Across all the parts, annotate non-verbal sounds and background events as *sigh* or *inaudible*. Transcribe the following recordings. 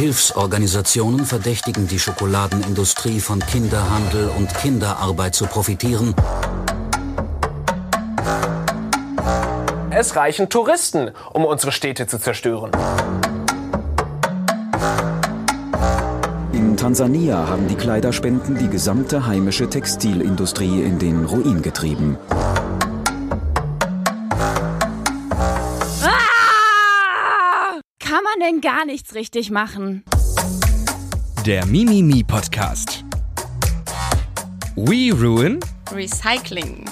Hilfsorganisationen verdächtigen die Schokoladenindustrie von Kinderhandel und Kinderarbeit zu profitieren. Es reichen Touristen, um unsere Städte zu zerstören. In Tansania haben die Kleiderspenden die gesamte heimische Textilindustrie in den Ruin getrieben. Kann gar nichts richtig machen? Der Mimimi Podcast. We Ruin Recycling.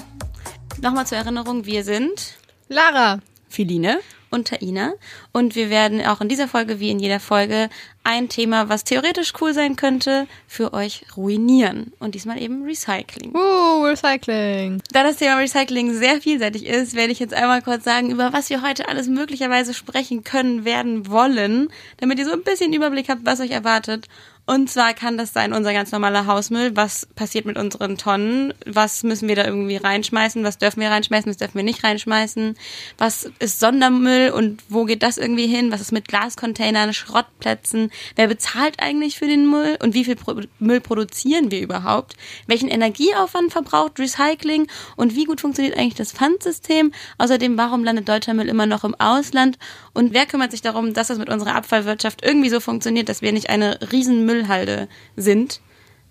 Nochmal zur Erinnerung, wir sind Lara, Philine und Taina. Und wir werden auch in dieser Folge, wie in jeder Folge, ein Thema, was theoretisch cool sein könnte, für euch ruinieren. Und diesmal eben Recycling. Uh, Recycling. Da das Thema Recycling sehr vielseitig ist, werde ich jetzt einmal kurz sagen, über was wir heute alles möglicherweise sprechen können, werden, wollen, damit ihr so ein bisschen Überblick habt, was euch erwartet. Und zwar kann das sein unser ganz normaler Hausmüll. Was passiert mit unseren Tonnen? Was müssen wir da irgendwie reinschmeißen? Was dürfen wir reinschmeißen? Was dürfen wir nicht reinschmeißen? Was ist Sondermüll und wo geht das irgendwie hin? Was ist mit Glascontainern, Schrottplätzen? Wer bezahlt eigentlich für den Müll? Und wie viel Pro Müll produzieren wir überhaupt? Welchen Energieaufwand verbraucht Recycling? Und wie gut funktioniert eigentlich das Pfandsystem? Außerdem, warum landet deutscher Müll immer noch im Ausland? Und wer kümmert sich darum, dass das mit unserer Abfallwirtschaft irgendwie so funktioniert, dass wir nicht eine riesen Müllhalde sind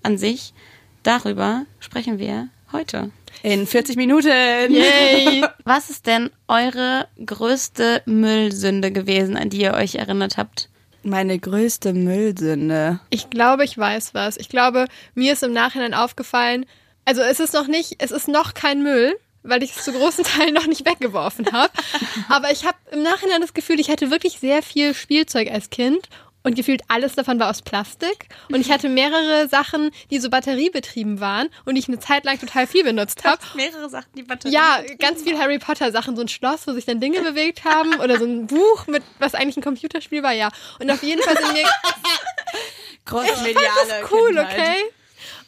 an sich? Darüber sprechen wir heute. In 40 Minuten. Yay. *laughs* Was ist denn eure größte Müllsünde gewesen, an die ihr euch erinnert habt? Meine größte Müllsünde. Ich glaube, ich weiß was. Ich glaube, mir ist im Nachhinein aufgefallen, also es ist noch nicht, es ist noch kein Müll, weil ich es zu großen *laughs* Teilen noch nicht weggeworfen habe. Aber ich habe im Nachhinein das Gefühl, ich hatte wirklich sehr viel Spielzeug als Kind und gefühlt alles davon war aus Plastik. Und ich hatte mehrere Sachen, die so batteriebetrieben waren und die ich eine Zeit lang total viel benutzt habe. Mehrere Sachen, die Batterien. Ja, ganz viel Harry Potter Sachen, so ein Schloss, wo sich dann Dinge bewegt haben oder so ein *laughs* Buch mit was eigentlich ein Computerspiel war, ja. Und auf jeden Fall sind mir *laughs* Großmediale. ich fand das cool, okay?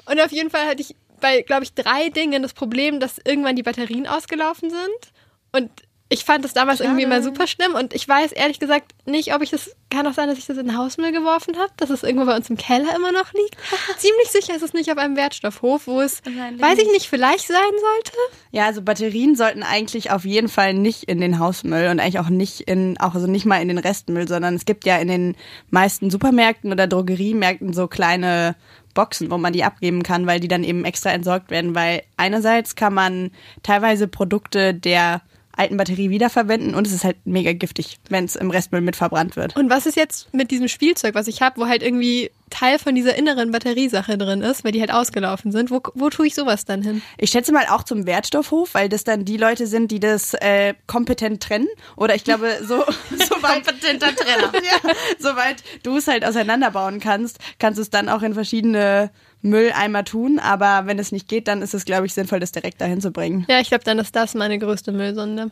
Und auf jeden Fall hatte ich bei, glaube ich, drei Dingen das Problem, dass irgendwann die Batterien ausgelaufen sind. Und ich fand das damals Schade. irgendwie immer super schlimm. Und ich weiß ehrlich gesagt nicht, ob ich das. Kann auch sein, dass ich das in den Hausmüll geworfen habe, dass es irgendwo bei uns im Keller immer noch liegt. *laughs* Ziemlich sicher ist es nicht auf einem Wertstoffhof, wo es, Wahrscheinlich weiß ich nicht, vielleicht sein sollte. Ja, also Batterien sollten eigentlich auf jeden Fall nicht in den Hausmüll und eigentlich auch nicht in, auch also nicht mal in den Restmüll, sondern es gibt ja in den meisten Supermärkten oder Drogeriemärkten so kleine Boxen, wo man die abgeben kann, weil die dann eben extra entsorgt werden, weil einerseits kann man teilweise Produkte der alten Batterie wiederverwenden und es ist halt mega giftig, wenn es im Restmüll mit verbrannt wird. Und was ist jetzt mit diesem Spielzeug, was ich habe, wo halt irgendwie Teil von dieser inneren Batteriesache drin ist, weil die halt ausgelaufen sind? Wo, wo tue ich sowas dann hin? Ich schätze mal auch zum Wertstoffhof, weil das dann die Leute sind, die das äh, kompetent trennen. Oder ich glaube, so, *laughs* so weit, Kompetenter Trenner. *laughs* ja, soweit du es halt auseinanderbauen kannst, kannst du es dann auch in verschiedene Mülleimer tun. Aber wenn es nicht geht, dann ist es, glaube ich, sinnvoll, das direkt dahin zu bringen. Ja, ich glaube, dann ist das meine größte Müllsünde.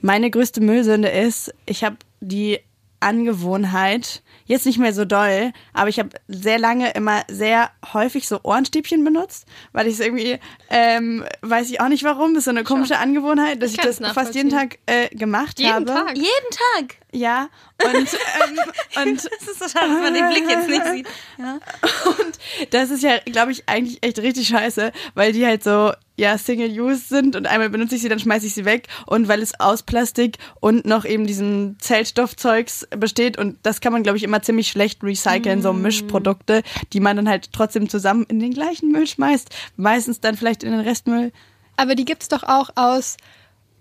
Meine größte Müllsünde ist, ich habe die Angewohnheit, jetzt nicht mehr so doll, aber ich habe sehr lange immer sehr häufig so Ohrenstäbchen benutzt, weil ich es irgendwie, ähm, weiß ich auch nicht warum, das ist so eine komische Angewohnheit, dass ich, kann's das fast jeden Tag äh, gemacht Jeden habe. Tag? Jeden Tag. Ja, und, ähm, *laughs* und Das ist so schade, dass man den Blick jetzt nicht sieht. Ja. Und das ist ja, glaube ich, eigentlich echt richtig scheiße, weil die halt so, ja, Single-Use sind und einmal benutze ich sie, dann schmeiße ich sie weg und weil es aus Plastik und noch eben diesem Zellstoffzeugs besteht und das kann man, glaube ich, immer ziemlich schlecht recyceln, so Mischprodukte, die man dann halt trotzdem zusammen in den gleichen Müll schmeißt, meistens dann vielleicht in den Restmüll. Aber die gibt's doch auch aus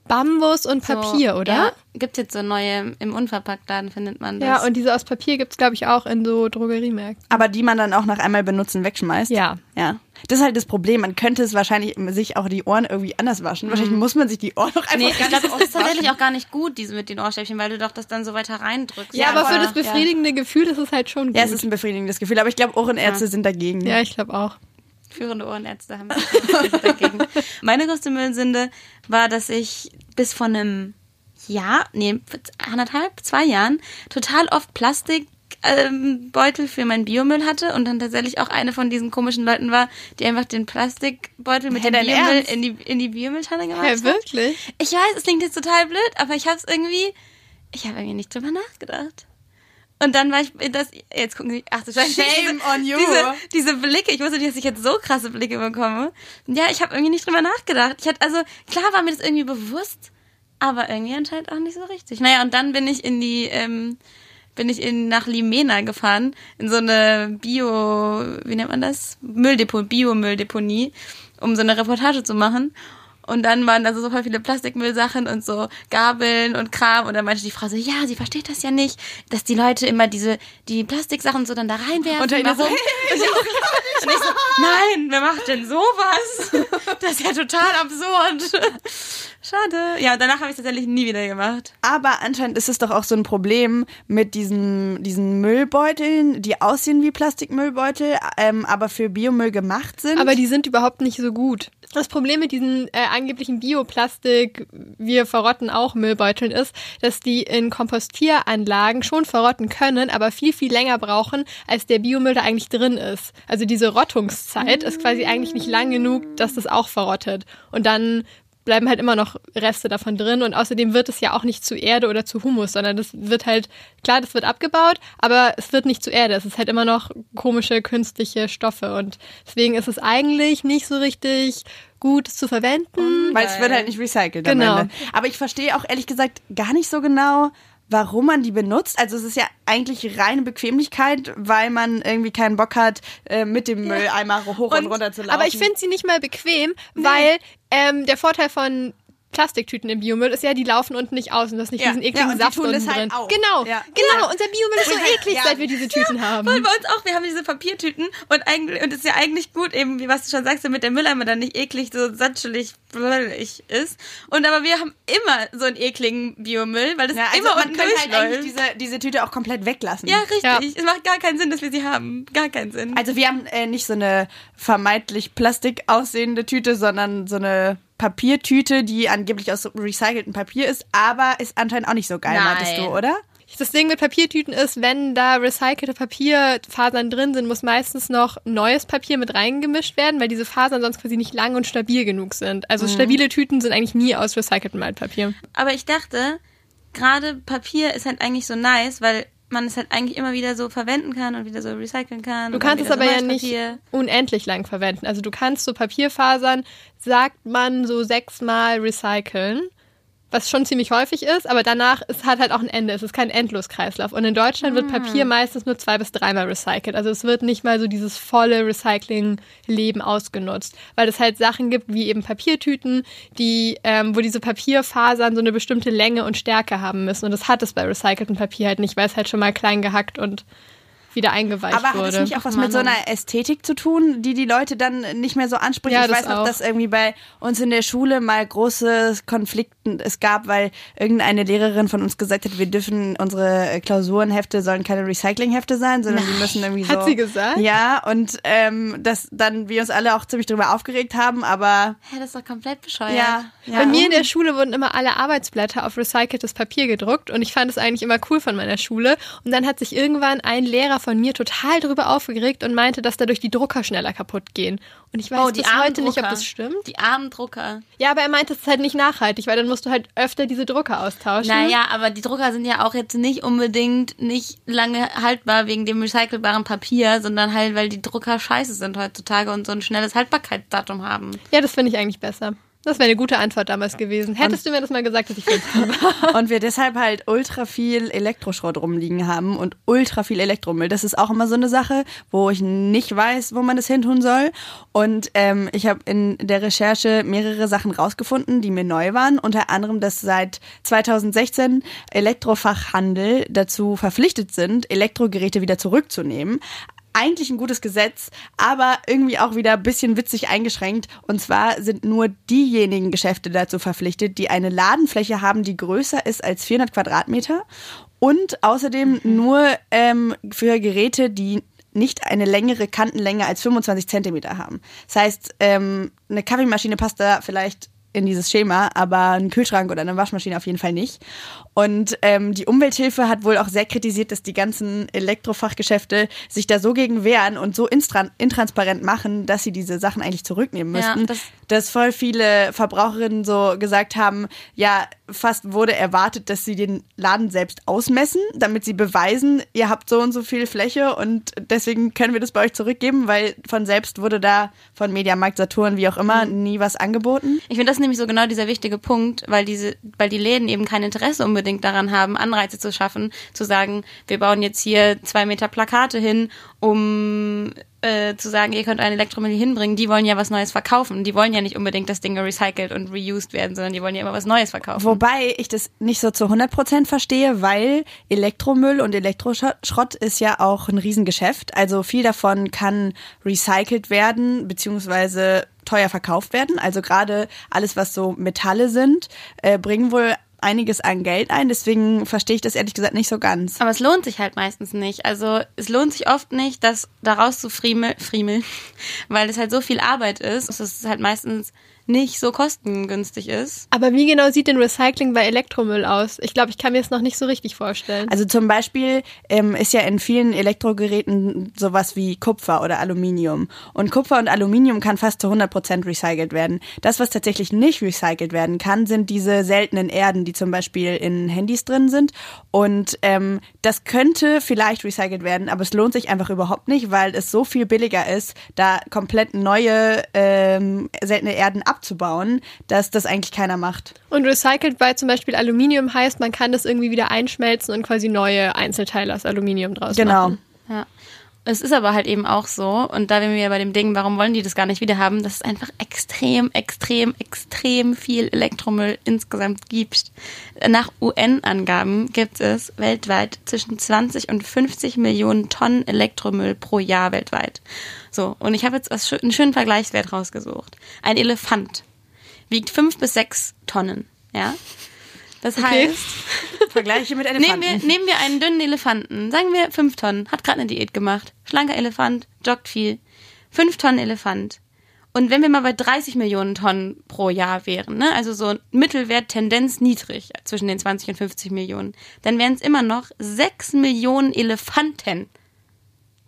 Bambus und Papier, so, oder? Ja, gibt jetzt so neue, im Unverpacktladen findet man das. Ja, und diese aus Papier gibt's glaube ich, auch in so Drogeriemärkten. Aber die man dann auch nach einmal benutzen wegschmeißt. Ja. Ja. Das ist halt das Problem. Man könnte es wahrscheinlich sich auch die Ohren irgendwie anders waschen. Wahrscheinlich muss man sich die Ohren noch einfach Nee, ich ganz glaube, das ist tatsächlich auch gar nicht gut, diese mit den Ohrstäbchen, weil du doch das dann so weiter reindrückst. Ja, aber für das befriedigende Gefühl ist es halt schon gut. Ja, es ist ein befriedigendes Gefühl, aber ich glaube, Ohrenärzte sind dagegen. ja ich glaube auch. Führende Ohrenärzte haben *laughs* dagegen. Meine größte Müllsünde war, dass ich bis vor einem Jahr, nee, anderthalb, zwei Jahren, total oft Plastik ähm, Beutel für meinen Biomüll hatte und dann tatsächlich auch eine von diesen komischen Leuten war, die einfach den Plastikbeutel mit Hä, dem Biomüll Ernst? in die, in die Biomülltonne gemacht Ja, hat. wirklich? Ich weiß, es klingt jetzt total blöd, aber ich habe es irgendwie, ich habe irgendwie nicht drüber nachgedacht. Und dann war ich, das, jetzt gucken Sie, ach du Scheiße. Shame diese, on you. Diese, diese Blicke, ich wusste nicht, dass ich jetzt so krasse Blicke bekomme. Ja, ich habe irgendwie nicht drüber nachgedacht. Ich hatte, also, klar war mir das irgendwie bewusst, aber irgendwie anscheinend auch nicht so richtig. Naja, und dann bin ich in die, ähm, bin ich in, nach Limena gefahren, in so eine Bio, wie nennt man das? Mülldeponie, Biomülldeponie, um so eine Reportage zu machen. Und dann waren da so super viele Plastikmüllsachen und so Gabeln und Kram. Und dann meinte die Frau so, ja, sie versteht das ja nicht, dass die Leute immer diese, die Plastiksachen so dann da reinwerfen. Und Ihnen so, ich, und ich so, nein, wer macht denn sowas? *laughs* Das ist ja total absurd. Schade. Ja, danach habe ich tatsächlich nie wieder gemacht. Aber anscheinend ist es doch auch so ein Problem mit diesen, diesen Müllbeuteln, die aussehen wie Plastikmüllbeutel, ähm, aber für Biomüll gemacht sind. Aber die sind überhaupt nicht so gut. Das Problem mit diesen äh, angeblichen Bioplastik, wir verrotten auch Müllbeuteln ist, dass die in Kompostieranlagen schon verrotten können, aber viel, viel länger brauchen, als der Biomüll da eigentlich drin ist. Also diese Rottungszeit ist quasi eigentlich nicht lang genug, dass das auch verrottet. Und dann bleiben halt immer noch Reste davon drin und außerdem wird es ja auch nicht zu Erde oder zu Humus, sondern das wird halt, klar, das wird abgebaut, aber es wird nicht zu Erde. Es ist halt immer noch komische künstliche Stoffe und deswegen ist es eigentlich nicht so richtig gut zu verwenden. weil es wird halt nicht recycelt Genau. am Ende. Aber ich verstehe auch ehrlich gesagt gar nicht so genau, warum man die benutzt. Also es ist ja eigentlich reine Bequemlichkeit, weil man irgendwie keinen Bock hat, äh, mit dem Mülleimer hoch und, runter zu laufen. Aber ich finde sie nicht mal bequem, weil ähm, der Vorteil von Plastiktüten im Biomüll ist ja, die laufen unten nicht aus und das ist nicht Ja. diesen Ja, ekligen und die Saft tun unten das halt drin. auch. Genau, Ja. genau. Ja. Unser Biomüll ist so eklig, Ja. seit wir diese Tüten haben. Voll bei uns auch. Wir haben diese Papiertüten und eigentlich, und es ist ja eigentlich gut, eben, wie was du schon sagst, damit der Mülleimer dann nicht eklig, so satschelig blödig ist. Und aber wir haben immer so einen ekligen Biomüll, weil das ja, also immer man unten könnte halt durchläuft. eigentlich diese, diese Tüte auch komplett weglassen. ja, richtig. Ja. Es macht gar keinen Sinn, dass wir sie haben. Gar keinen Sinn. Also wir haben äh, nicht so eine vermeintlich Plastik aussehende Tüte, sondern so eine Papiertüte, die angeblich aus recyceltem Papier ist, aber ist anscheinend auch nicht so geil, Nein. meintest du, oder? Das Ding mit Papiertüten ist, wenn da recycelte Papierfasern drin sind, muss meistens noch neues Papier mit reingemischt werden, weil diese Fasern sonst quasi nicht lang und stabil genug sind. Also stabile Tüten sind eigentlich nie aus recyceltem Altpapier. Aber ich dachte, gerade Papier ist halt eigentlich so nice, weil man es halt eigentlich immer wieder so verwenden kann und wieder so recyceln kann. Du kannst es wieder so aber ja nicht unendlich lang verwenden. Also du kannst so Papierfasern, sagt man, so sechsmal recyceln. Was schon ziemlich häufig ist, aber danach es hat halt auch ein Ende. Es ist kein Endloskreislauf. Und in Deutschland wird Papier meistens nur zwei bis dreimal recycelt. Also es wird nicht mal so dieses volle Recycling-Leben ausgenutzt. Weil es halt Sachen gibt, wie eben Papiertüten, die, ähm, wo diese Papierfasern so eine bestimmte Länge und Stärke haben müssen. Und das hat es bei recyceltem Papier halt nicht, weil es halt schon mal klein gehackt und wieder eingeweicht Aber hat wurde. es nicht auch was mit so einer Ästhetik zu tun, die die Leute dann nicht mehr so anspricht? Ja, ich das weiß noch, auch. dass irgendwie bei uns in der Schule mal große Konflikten es gab, weil irgendeine Lehrerin von uns gesagt hat, wir dürfen unsere Klausurenhefte sollen keine Recyclinghefte sein, sondern die müssen irgendwie so. Hat sie gesagt? Ja, und ähm, dass dann wir uns alle auch ziemlich drüber aufgeregt haben, aber Hä, das ist doch komplett bescheuert. ja, ja. Bei mir in der Schule wurden immer alle Arbeitsblätter auf recyceltes Papier gedruckt und ich fand es eigentlich immer cool von meiner Schule. Und dann hat sich irgendwann ein Lehrer von mir total darüber aufgeregt und meinte, dass dadurch die Drucker schneller kaputt gehen. Und ich weiß Oh, die bis heute nicht, ob das stimmt. Die armen Drucker. Ja, aber er meinte, es ist halt nicht nachhaltig, weil dann musst du halt öfter diese Drucker austauschen. Naja, aber die Drucker sind ja auch jetzt nicht unbedingt nicht lange haltbar wegen dem recycelbaren Papier, sondern halt, weil die Drucker scheiße sind heutzutage und so ein schnelles Haltbarkeitsdatum haben. Ja, das finde ich eigentlich besser. Das wäre eine gute Antwort damals gewesen. Hättest du mir das mal gesagt, dass ich *laughs* habe. und wir deshalb halt ultra viel Elektroschrott rumliegen haben und ultra viel Elektromüll. Das ist auch immer so eine Sache, wo ich nicht weiß, wo man das hin tun soll. Und ähm, ich habe in der Recherche mehrere Sachen rausgefunden, die mir neu waren. Unter anderem, dass seit 2016 Elektrofachhandel dazu verpflichtet sind, Elektrogeräte wieder zurückzunehmen eigentlich ein gutes Gesetz, aber irgendwie auch wieder ein bisschen witzig eingeschränkt. Und zwar sind nur diejenigen Geschäfte dazu verpflichtet, die eine Ladenfläche haben, die größer ist als 400 Quadratmeter und außerdem nur ähm, für Geräte, die nicht eine längere Kantenlänge als 25 Zentimeter haben. Das heißt, ähm, eine Kaffeemaschine passt da vielleicht in dieses Schema, aber ein Kühlschrank oder eine Waschmaschine auf jeden Fall nicht. Und ähm, die Umwelthilfe hat wohl auch sehr kritisiert, dass die ganzen Elektrofachgeschäfte sich da so gegen wehren und so intransparent machen, dass sie diese Sachen eigentlich zurücknehmen Ja, müssten. das- dass voll viele Verbraucherinnen so gesagt haben, ja, fast wurde erwartet, dass sie den Laden selbst ausmessen, damit sie beweisen, ihr habt so und so viel Fläche und deswegen können wir das bei euch zurückgeben, weil von selbst wurde da von Mediamarkt, Saturn, wie auch immer, Mhm. nie was angeboten. Ich finde das nämlich so genau dieser wichtige Punkt, weil diese, weil die Läden eben kein Interesse unbedingt daran haben, Anreize zu schaffen, zu sagen, wir bauen jetzt hier zwei Meter Plakate hin, um äh, zu sagen, ihr könnt einen Elektromüll hier hinbringen. Die wollen ja was Neues verkaufen. Die wollen ja nicht unbedingt, dass Dinge recycelt und reused werden, sondern die wollen ja immer was Neues verkaufen. Wobei ich das nicht so zu 100% verstehe, weil Elektromüll und Elektroschrott ist ja auch ein Riesengeschäft. Also viel davon kann recycelt werden, beziehungsweise teuer verkauft werden. Also gerade alles, was so Metalle sind, äh, bringen wohl einiges an Geld ein. Deswegen verstehe ich das ehrlich gesagt nicht so ganz. Aber es lohnt sich halt meistens nicht. Also es lohnt sich oft nicht, das daraus zu friemeln, friemeln *laughs* weil es halt so viel Arbeit ist, es halt meistens nicht so kostengünstig ist. Aber wie genau sieht denn Recycling bei Elektromüll aus? Ich glaube, ich kann mir es noch nicht so richtig vorstellen. Also zum Beispiel ähm, ist ja in vielen Elektrogeräten sowas wie Kupfer oder Aluminium. Und Kupfer und Aluminium kann fast zu 100% recycelt werden. Das, was tatsächlich nicht recycelt werden kann, sind diese seltenen Erden, die zum Beispiel in Handys drin sind. Und ähm, das könnte vielleicht recycelt werden, aber es lohnt sich einfach überhaupt nicht, weil es so viel billiger ist, da komplett neue ähm, seltene Erden abzubauen, dass das eigentlich keiner macht. Und recycelt bei zum Beispiel Aluminium heißt, man kann das irgendwie wieder einschmelzen und quasi neue Einzelteile aus Aluminium draus Genau. machen. Ja. Es ist aber halt eben auch so, und da wären wir ja bei dem Ding, warum wollen die das gar nicht wieder haben, dass es einfach extrem, extrem, extrem viel Elektromüll insgesamt gibt. Nach UN-Angaben gibt es weltweit zwischen 20 und 50 Millionen Tonnen Elektromüll pro Jahr weltweit. So, und ich habe jetzt einen schönen Vergleichswert rausgesucht. Ein Elefant wiegt fünf bis sechs Tonnen, ja? Das Okay. heißt, *laughs* Vergleiche mit Nehmen Elefanten. wir, nehmen wir einen dünnen Elefanten, sagen wir fünf Tonnen, hat gerade eine Diät gemacht, schlanker Elefant, joggt viel, fünf Tonnen Elefant. Und wenn wir mal bei 30 Millionen Tonnen pro Jahr wären, ne, also so Mittelwert, Tendenz niedrig zwischen den 20 und 50 Millionen, dann wären es immer noch sechs Millionen Elefanten,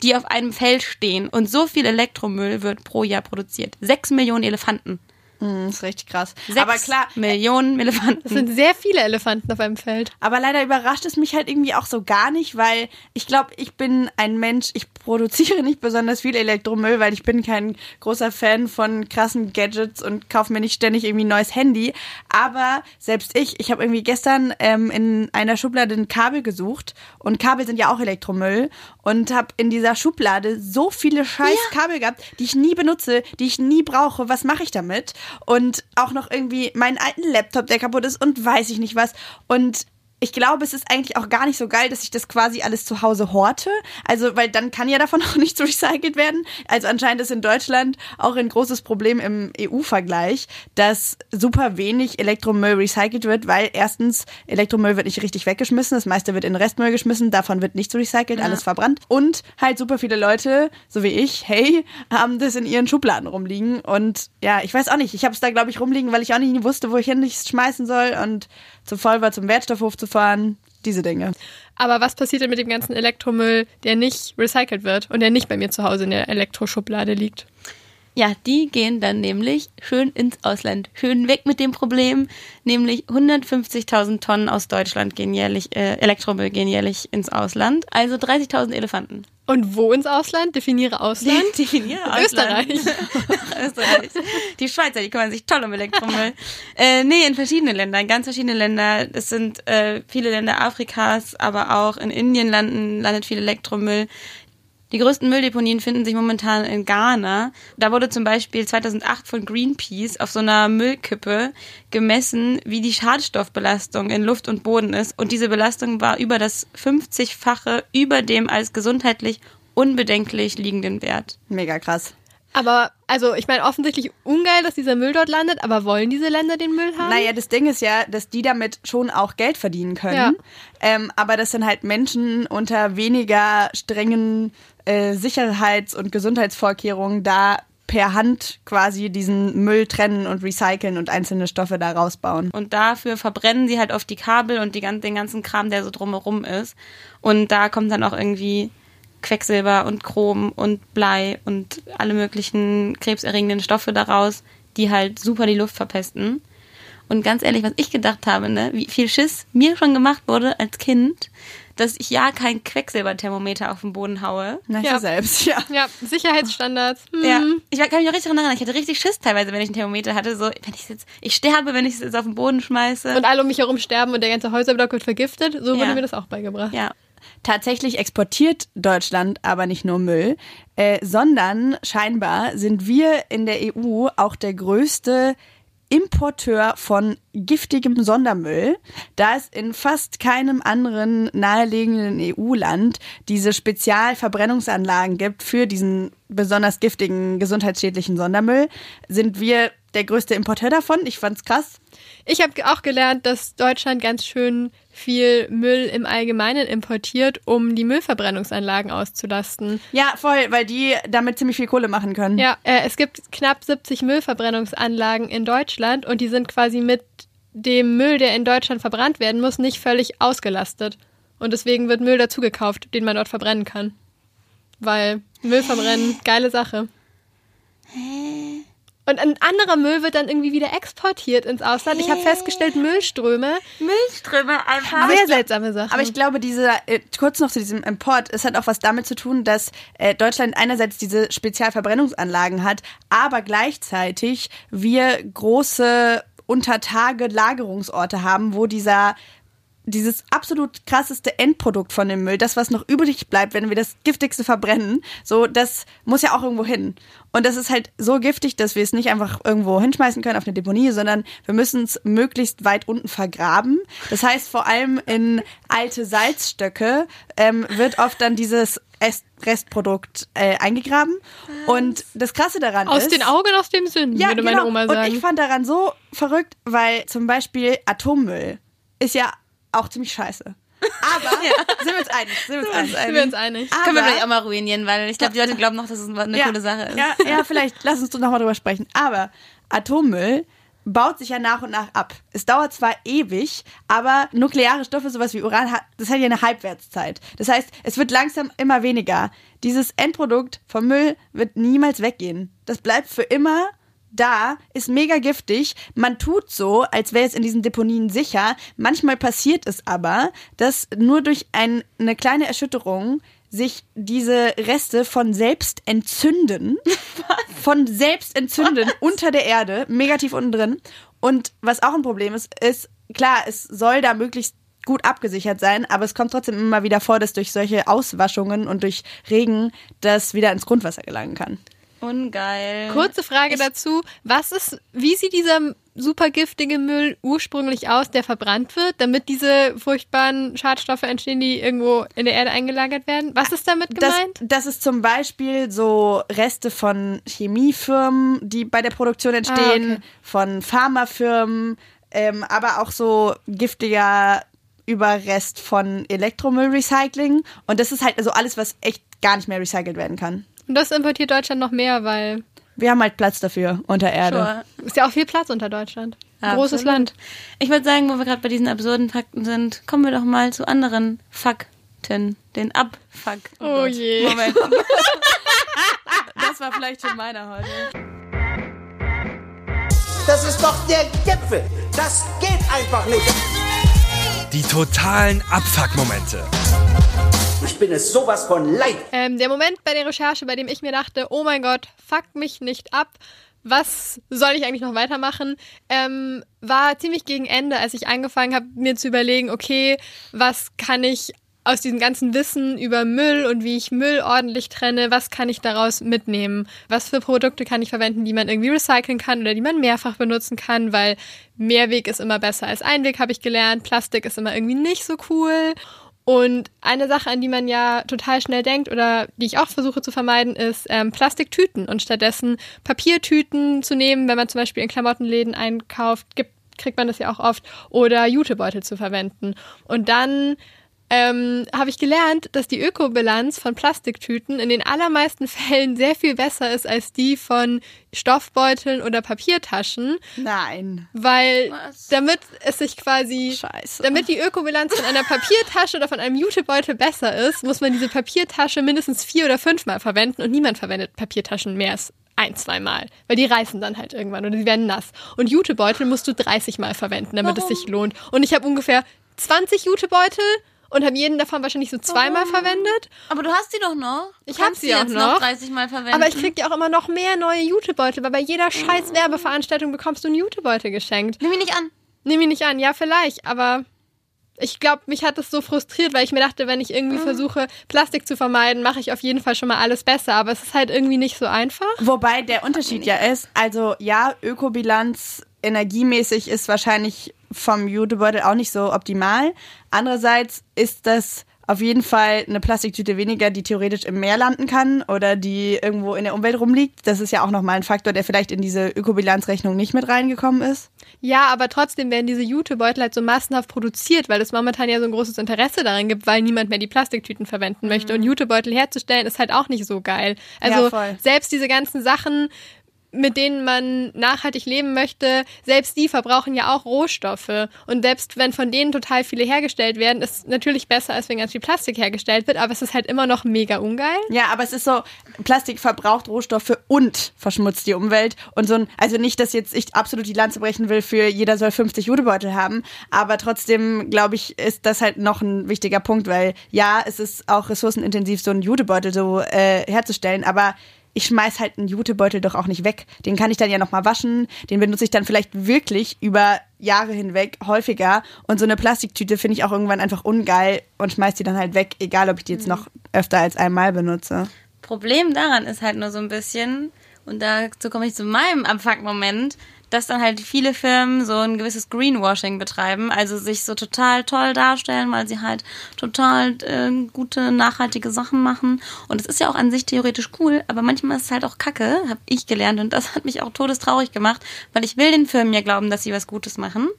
die auf einem Feld stehen und so viel Elektromüll wird pro Jahr produziert. Sechs Millionen Elefanten. Das ist richtig krass. Sechs Aber klar, Millionen Elefanten. Das sind sehr viele Elefanten auf einem Feld. Aber leider überrascht es mich halt irgendwie auch so gar nicht, weil ich glaube, ich bin ein Mensch, ich produziere nicht besonders viel Elektromüll, weil ich bin kein großer Fan von krassen Gadgets und kaufe mir nicht ständig irgendwie ein neues Handy. Aber selbst ich, ich habe irgendwie gestern ähm, in einer Schublade ein Kabel gesucht und Kabel sind ja auch Elektromüll und habe in dieser Schublade so viele scheiß Kabel gehabt, die ich nie benutze, die ich nie brauche. Was mache ich damit? Und auch noch irgendwie meinen alten Laptop, der kaputt ist und weiß ich nicht was. Und ich glaube, es ist eigentlich auch gar nicht so geil, dass ich das quasi alles zu Hause horte. Also, weil dann kann ja davon *laughs* auch nichts recycelt werden. Also anscheinend ist in Deutschland auch ein großes Problem im EU-Vergleich, dass super wenig Elektromüll recycelt wird, weil erstens Elektromüll wird nicht richtig weggeschmissen, das meiste wird in Restmüll geschmissen, davon wird nichts recycelt, alles verbrannt. Und halt super viele Leute, so wie ich, hey, haben das in ihren Schubladen rumliegen. Und ja, ich weiß auch nicht, ich habe es da, glaube ich, rumliegen, weil ich auch nicht wusste, wo ich hin es schmeißen soll und zu voll war, zum Wertstoffhof zu fahren. Diese Dinge. Aber was passiert denn mit dem ganzen Elektromüll, der nicht recycelt wird und der nicht bei mir zu Hause in der Elektroschublade liegt? Ja, die gehen dann nämlich schön ins Ausland. Schön weg mit dem Problem. Nämlich 150.000 Tonnen aus Deutschland gehen jährlich, äh, Elektromüll gehen jährlich ins Ausland. Also 30.000 Elefanten. Und wo ins Ausland? Definiere Ausland. *laughs* Definiere Österreich. *laughs* Österreich. Die Schweizer, die kümmern sich toll um Elektromüll. *laughs* äh, nee, in verschiedenen Ländern, ganz verschiedene Länder. Es sind äh, viele Länder Afrikas, aber auch in Indien landen, landet viel Elektromüll. Die größten Mülldeponien finden sich momentan in Ghana. Da wurde zum Beispiel 2008 von Greenpeace auf so einer Müllkippe gemessen, wie die Schadstoffbelastung in Luft und Boden ist. Und diese Belastung war über das 50-fache über dem als gesundheitlich unbedenklich liegenden Wert. Mega krass. Aber, also, ich meine, offensichtlich ungeil, dass dieser Müll dort landet, aber wollen diese Länder den Müll haben? Naja, das Ding ist ja, dass die damit schon auch Geld verdienen können. Ja. Ähm, aber das sind halt Menschen unter weniger strengen äh, Sicherheits- und Gesundheitsvorkehrungen da per Hand quasi diesen Müll trennen und recyceln und einzelne Stoffe da rausbauen. Und dafür verbrennen sie halt oft die Kabel und die, den ganzen Kram, der so drumherum ist. Und da kommt dann auch irgendwie Quecksilber und Chrom und Blei und alle möglichen krebserregenden Stoffe daraus, die halt super die Luft verpesten. Und ganz ehrlich, was ich gedacht habe, ne, wie viel Schiss mir schon gemacht wurde als Kind, dass ich ja kein Quecksilberthermometer auf den Boden haue. Na, Ja. selbst, ja. Ja, Sicherheitsstandards. Hm. Ja, ich kann mich auch richtig daran erinnern, ich hatte richtig Schiss teilweise, wenn ich ein Thermometer hatte, so, wenn ich jetzt, ich sterbe, wenn ich es jetzt auf den Boden schmeiße. Und alle um mich herum sterben und der ganze Häuserblock wird vergiftet. So wurde Ja. mir das auch beigebracht. ja. Tatsächlich exportiert Deutschland aber nicht nur Müll, äh, sondern scheinbar sind wir in der EU auch der größte Importeur von giftigem Sondermüll, da es in fast keinem anderen nahelegenden EU-Land diese Spezialverbrennungsanlagen gibt für diesen besonders giftigen, gesundheitsschädlichen Sondermüll, sind wir der größte Importeur davon. Ich fand's krass. Ich habe auch gelernt, dass Deutschland ganz schön viel Müll im Allgemeinen importiert, um die Müllverbrennungsanlagen auszulasten. Ja, voll, weil die damit ziemlich viel Kohle machen können. Ja, äh, es gibt knapp 70 Müllverbrennungsanlagen in Deutschland und die sind quasi mit dem Müll, der in Deutschland verbrannt werden muss, nicht völlig ausgelastet. Und deswegen wird Müll dazugekauft, den man dort verbrennen kann. Weil Müll verbrennen, geile Sache. Und ein anderer Müll wird dann irgendwie wieder exportiert ins Ausland. Ich habe festgestellt, Müllströme, Müllströme einfach. sehr seltsame Sachen. Aber ich glaube, diese, äh, kurz noch zu diesem Import, es hat auch was damit zu tun, dass äh, Deutschland einerseits diese Spezialverbrennungsanlagen hat, aber gleichzeitig wir große Untertage-Lagerungsorte haben, wo dieser dieses absolut krasseste Endprodukt von dem Müll, das, was noch übrig bleibt, wenn wir das Giftigste verbrennen, so, das muss ja auch irgendwo hin. Und das ist halt so giftig, dass wir es nicht einfach irgendwo hinschmeißen können auf eine Deponie, sondern wir müssen es möglichst weit unten vergraben. Das heißt, vor allem in alte Salzstöcke ähm, wird oft dann dieses Est- Restprodukt äh, eingegraben. Und das Krasse daran aus ist... den Augen, aus dem Sinn, Ja, würde genau. meine Oma Und sagen. ich fand daran so verrückt, weil zum Beispiel Atommüll ist ja auch ziemlich scheiße. Aber *laughs* sind wir uns einig? Sind wir uns einig? Sind wir uns einig? Aber- Können wir vielleicht auch mal ruinieren, weil ich glaube, die Leute glauben noch, dass es eine coole Sache ist. Ja, ja, vielleicht lass uns doch nochmal drüber sprechen. Aber Atommüll baut sich ja nach und nach ab. Es dauert zwar ewig, aber nukleare Stoffe, sowas wie Uran, hat, das hat ja eine Halbwertszeit. Das heißt, es wird langsam immer weniger. Dieses Endprodukt vom Müll wird niemals weggehen. Das bleibt für immer da, ist mega giftig. Man tut so, als wäre es in diesen Deponien sicher. Manchmal passiert es aber, dass nur durch ein, eine kleine Erschütterung sich diese Reste von selbst entzünden. *laughs* Von selbst entzünden unter der Erde, mega tief unten drin. Und was auch ein Problem ist, ist, klar, es soll da möglichst gut abgesichert sein, aber es kommt trotzdem immer wieder vor, dass durch solche Auswaschungen und durch Regen das wieder ins Grundwasser gelangen kann. Ungeil. Kurze Frage dazu. Was ist, wie sieht dieser super giftige Müll ursprünglich aus, der verbrannt wird, damit diese furchtbaren Schadstoffe entstehen, die irgendwo in der Erde eingelagert werden? Was ist damit Das, gemeint? das ist zum Beispiel so Reste von Chemiefirmen, die bei der Produktion entstehen, Ah, okay. von Pharmafirmen, ähm, aber auch so giftiger Überrest von Elektromüllrecycling. Und das ist halt also alles, was echt gar nicht mehr recycelt werden kann. Und das importiert Deutschland noch mehr, weil Wir haben halt Platz dafür unter Erde. Sure. ist ja auch viel Platz unter Deutschland. Großes Absolut. Land. Ich würde sagen, wo wir gerade bei diesen absurden Fakten sind, kommen wir doch mal zu anderen Fakten. Den Abfuck. Oh Gott. je. Moment. *laughs* Das war vielleicht schon meiner heute. Das ist doch der Gipfel. Das geht einfach nicht. Die totalen Abfuck-Momente. Ich bin es sowas von leid. Ähm, der Moment bei der Recherche, bei dem ich mir dachte, oh mein Gott, fuck mich nicht ab. Was soll ich eigentlich noch weitermachen? Ähm, war ziemlich gegen Ende, als ich angefangen habe, mir zu überlegen, okay, was kann ich aus diesem ganzen Wissen über Müll und wie ich Müll ordentlich trenne, was kann ich daraus mitnehmen? Was für Produkte kann ich verwenden, die man irgendwie recyceln kann oder die man mehrfach benutzen kann, weil Mehrweg ist immer besser als Einweg, habe ich gelernt. Plastik ist immer irgendwie nicht so cool. Und eine Sache, an die man ja total schnell denkt oder die ich auch versuche zu vermeiden, ist ähm, Plastiktüten und stattdessen Papiertüten zu nehmen, wenn man zum Beispiel in Klamottenläden einkauft, gibt, kriegt man das ja auch oft, oder Jutebeutel zu verwenden. Und dann ähm, habe ich gelernt, dass die Ökobilanz von Plastiktüten in den allermeisten *laughs* Fällen sehr viel besser ist als die von Stoffbeuteln oder Papiertaschen, Nein. weil Was? damit es sich quasi Scheiße. damit die Ökobilanz von einer Papiertasche oder von einem Jutebeutel besser ist, muss man diese Papiertasche mindestens vier oder fünfmal verwenden und niemand verwendet Papiertaschen mehr als ein, zwei Mal, weil die reißen dann halt irgendwann oder die werden nass. Und Jutebeutel musst du 30 Mal verwenden, damit es sich lohnt. Und ich habe ungefähr 20 Jutebeutel und habe jeden davon wahrscheinlich so zweimal verwendet. Aber du hast die doch noch. Du Ich hab kannst sie auch jetzt noch. 30 Mal verwenden. Aber ich krieg ja auch immer noch mehr neue Jutebeutel, weil bei jeder scheiß Werbeveranstaltung bekommst du einen Jutebeutel geschenkt. Nimm ihn nicht an. Nimm ihn nicht an, ja, vielleicht, aber ich glaube, mich hat das so frustriert, weil ich mir dachte, wenn ich irgendwie versuche, Plastik zu vermeiden, mache ich auf jeden Fall schon mal alles besser. Aber es ist halt irgendwie nicht so einfach. Wobei der Unterschied ja ist, also ja, Ökobilanz energiemäßig ist wahrscheinlich vom Jutebeutel auch nicht so optimal. Andererseits ist das auf jeden Fall eine Plastiktüte weniger, die theoretisch im Meer landen kann oder die irgendwo in der Umwelt rumliegt. Das ist ja auch nochmal ein Faktor, der vielleicht in diese Ökobilanzrechnung nicht mit reingekommen ist. Ja, aber trotzdem werden diese Jutebeutel halt so massenhaft produziert, weil es momentan ja so ein großes Interesse daran gibt, weil niemand mehr die Plastiktüten verwenden möchte. Und Jutebeutel herzustellen ist halt auch nicht so geil. Also Ja, selbst diese ganzen Sachen, mit denen man nachhaltig leben möchte, selbst die verbrauchen ja auch Rohstoffe. Und selbst wenn von denen total viele hergestellt werden, ist natürlich besser, als wenn ganz viel Plastik hergestellt wird, aber es ist halt immer noch mega ungeil. Ja, aber es ist so, Plastik verbraucht Rohstoffe und verschmutzt die Umwelt. Und so ein, also nicht, dass jetzt ich absolut die Lanze brechen will für jeder soll 50 Jutebeutel haben, aber trotzdem, glaube ich, ist das halt noch ein wichtiger Punkt, weil ja, es ist auch ressourcenintensiv, so einen Jutebeutel so äh, herzustellen, aber ich schmeiß halt einen Jutebeutel doch auch nicht weg. Den kann ich dann ja nochmal waschen. Den benutze ich dann vielleicht wirklich über Jahre hinweg häufiger. Und so eine Plastiktüte finde ich auch irgendwann einfach ungeil und schmeiß die dann halt weg, egal ob ich die jetzt noch öfter als einmal benutze. Problem daran ist halt nur so ein bisschen, und dazu komme ich zu meinem Abfuck-Moment, dass dann halt viele Firmen so ein gewisses Greenwashing betreiben, also sich so total toll darstellen, weil sie halt total äh, gute, nachhaltige Sachen machen. Und es ist ja auch an sich theoretisch cool, aber manchmal ist es halt auch Kacke, habe ich gelernt. Und das hat mich auch todestraurig gemacht, weil ich will den Firmen ja glauben, dass sie was Gutes machen.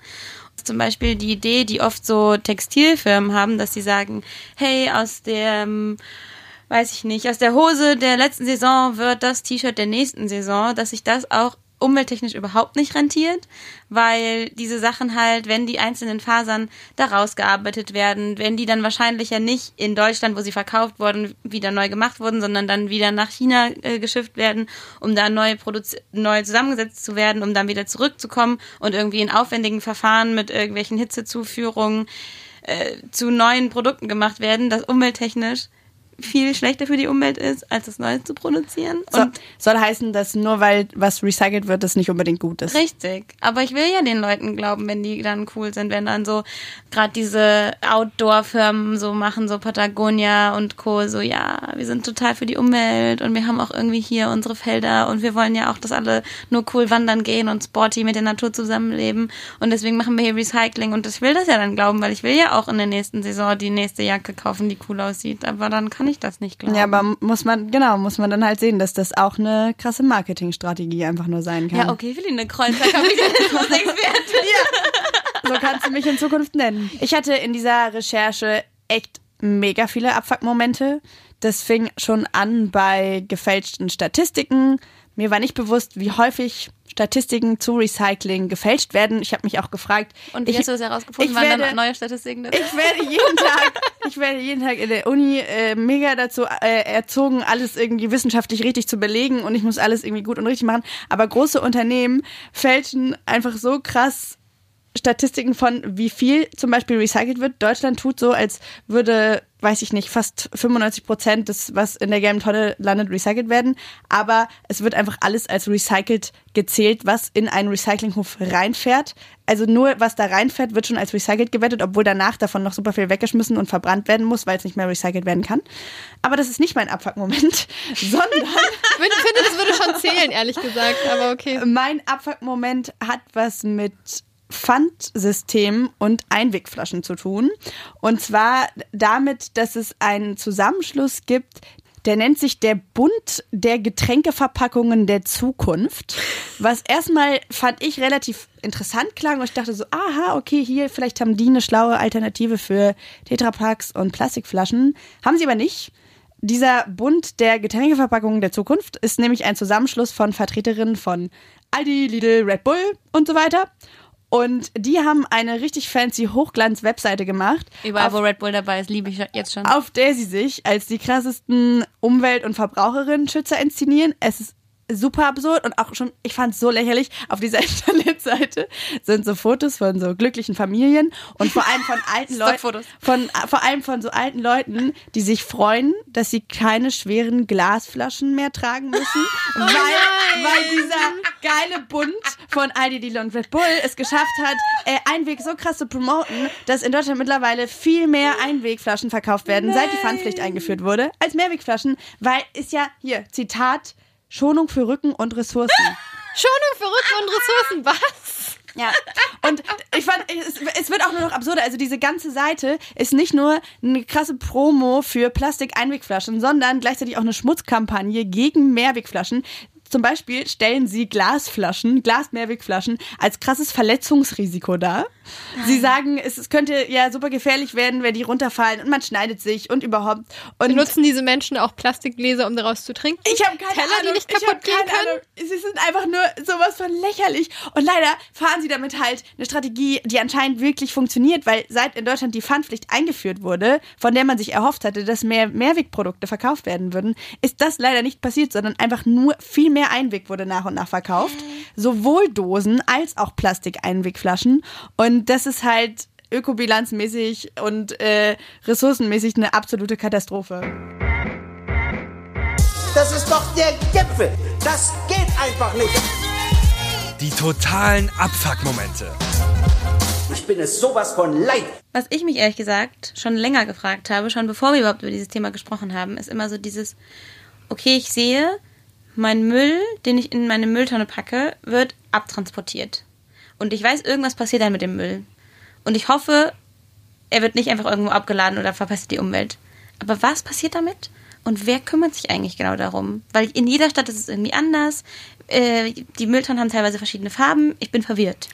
Zum Beispiel die Idee, die oft so Textilfirmen haben, dass sie sagen, hey, aus dem weiß ich nicht, aus der Hose der letzten Saison wird das T-Shirt der nächsten Saison, dass sich das auch umwelttechnisch überhaupt nicht rentiert, weil diese Sachen halt, wenn die einzelnen Fasern da rausgearbeitet werden, wenn die dann wahrscheinlich ja nicht in Deutschland, wo sie verkauft wurden, wieder neu gemacht wurden, sondern dann wieder nach China äh, geschifft werden, um da neu, neu zusammengesetzt zu werden, um dann wieder zurückzukommen und irgendwie in aufwendigen Verfahren mit irgendwelchen Hitzezuführungen äh, zu neuen Produkten gemacht werden, das umwelttechnisch viel schlechter für die Umwelt ist, als das Neues zu produzieren. So, Und soll heißen, dass nur weil was recycelt wird, das nicht unbedingt gut ist. Richtig. Aber ich will ja den Leuten glauben, wenn die dann cool sind, wenn dann so gerade diese Outdoor-Firmen so machen, so Patagonia und Co. So, ja, wir sind total für die Umwelt und wir haben auch irgendwie hier unsere Felder und wir wollen ja auch, dass alle nur cool wandern gehen und sporty mit der Natur zusammenleben und deswegen machen wir hier Recycling und ich will das ja dann glauben, weil ich will ja auch in der nächsten Saison die nächste Jacke kaufen, die cool aussieht. Aber dann kann ich das nicht glauben. Ja, aber muss man, genau, muss man dann halt sehen, dass das auch eine krasse Marketingstrategie einfach nur sein kann. ja, okay, Feline Kreuzer, Kapitalismus-Expertin. So kannst du mich in Zukunft nennen. Ich hatte in dieser Recherche echt mega viele Abfuck-Momente. Das fing schon an bei gefälschten Statistiken. Mir war nicht bewusst, wie häufig Statistiken zu Recycling gefälscht werden. Ich habe mich auch gefragt. Und wie ich, hast du das herausgefunden? Waren werde- dann neue Statistiken drin? Ich werde jeden *laughs* Tag, ich werde jeden Tag in der Uni äh, mega dazu äh, erzogen, alles irgendwie wissenschaftlich richtig zu belegen und ich muss alles irgendwie gut und richtig machen. Aber große Unternehmen fälschen einfach so krass Statistiken von, wie viel zum Beispiel recycelt wird. Deutschland tut so, als würde, weiß ich nicht, fast 95 Prozent des, was in der gelben Tonne landet, recycelt werden. Aber es wird einfach alles als recycelt gezählt, was in einen Recyclinghof reinfährt. Also nur, was da reinfährt, wird schon als recycelt gewertet, obwohl danach davon noch super viel weggeschmissen und verbrannt werden muss, weil es nicht mehr recycelt werden kann. Aber das ist nicht mein Abfuck-Moment, *laughs* sondern Ich finde, das würde schon zählen, ehrlich gesagt, aber okay. mein Abfuck-Moment hat was mit Pfandsystemen und Einwegflaschen zu tun. Und zwar damit, dass es einen Zusammenschluss gibt, der nennt sich der Bund der Getränkeverpackungen der Zukunft. Was erstmal fand ich relativ interessant klang und ich dachte so, aha, okay, hier vielleicht haben die eine schlaue Alternative für Tetrapacks und Plastikflaschen. Haben sie aber nicht. Dieser Bund der Getränkeverpackungen der Zukunft ist nämlich ein Zusammenschluss von Vertreterinnen von Aldi, Lidl, Red Bull und so weiter. Und die haben eine richtig fancy Hochglanz-Webseite gemacht, Überall, auf, wo Red Bull dabei ist, liebe ich jetzt schon. auf der sie sich als die krassesten Umwelt- und Verbraucherinnen-Schützer inszenieren. Es ist super absurd und auch schon, ich fand es so lächerlich. Auf dieser *laughs* Internetseite sind so Fotos von so glücklichen Familien und vor allem von *laughs* alten Leuten, von, vor allem von so alten Leuten, die sich freuen, dass sie keine schweren Glasflaschen mehr tragen müssen, *laughs* weil, weil dieser geile Bund von Aldi, Lidl und Red Bull es geschafft hat, äh, Einweg so krass zu promoten, dass in Deutschland mittlerweile viel mehr Einwegflaschen verkauft werden, seit die Pfandpflicht eingeführt wurde, als Mehrwegflaschen, weil ist ja, hier, Zitat, Schonung für Rücken und Ressourcen. *laughs* Schonung für Rücken und Ressourcen, was? Ja, und ich fand, es, es wird auch nur noch absurder. Also diese ganze Seite ist nicht nur eine krasse Promo für Plastik-Einwegflaschen, sondern gleichzeitig auch eine Schmutzkampagne gegen Mehrwegflaschen. Zum Beispiel stellen sie Glasflaschen, Glas-Mehrwegflaschen als krasses Verletzungsrisiko dar. Sie sagen, es, es könnte ja super gefährlich werden, wenn die runterfallen und man schneidet sich und überhaupt. Und Benutzen diese Menschen auch Plastikgläser, um daraus zu trinken? ich habe keine Teller, Ahnung. die nicht ich kaputt gehen keine können? Ahnung. Sie sind einfach nur sowas von lächerlich. Und leider fahren sie damit halt eine Strategie, die anscheinend wirklich funktioniert, weil seit in Deutschland die Pfandpflicht eingeführt wurde, von der man sich erhofft hatte, dass mehr Mehrwegprodukte verkauft werden würden, ist das leider nicht passiert, sondern einfach nur viel mehr Einweg wurde nach und nach verkauft. Sowohl Dosen als auch Plastikeinwegflaschen. Und das ist halt ökobilanzmäßig und äh, ressourcenmäßig eine absolute Katastrophe. Das ist doch der Gipfel. Das geht einfach nicht. Die totalen Abfuck-Momente. Ich bin es sowas von leid. Was ich mich ehrlich gesagt schon länger gefragt habe, schon bevor wir überhaupt über dieses Thema gesprochen haben, ist immer so dieses, okay, ich sehe, mein Müll, den ich in meine Mülltonne packe, wird abtransportiert. Und ich weiß, irgendwas passiert dann mit dem Müll. Und ich hoffe, er wird nicht einfach irgendwo abgeladen oder verpestet die Umwelt. Aber was passiert damit? Und wer kümmert sich eigentlich genau darum? Weil in jeder Stadt ist es irgendwie anders. Äh, die Mülltonnen haben teilweise verschiedene Farben. Ich bin verwirrt.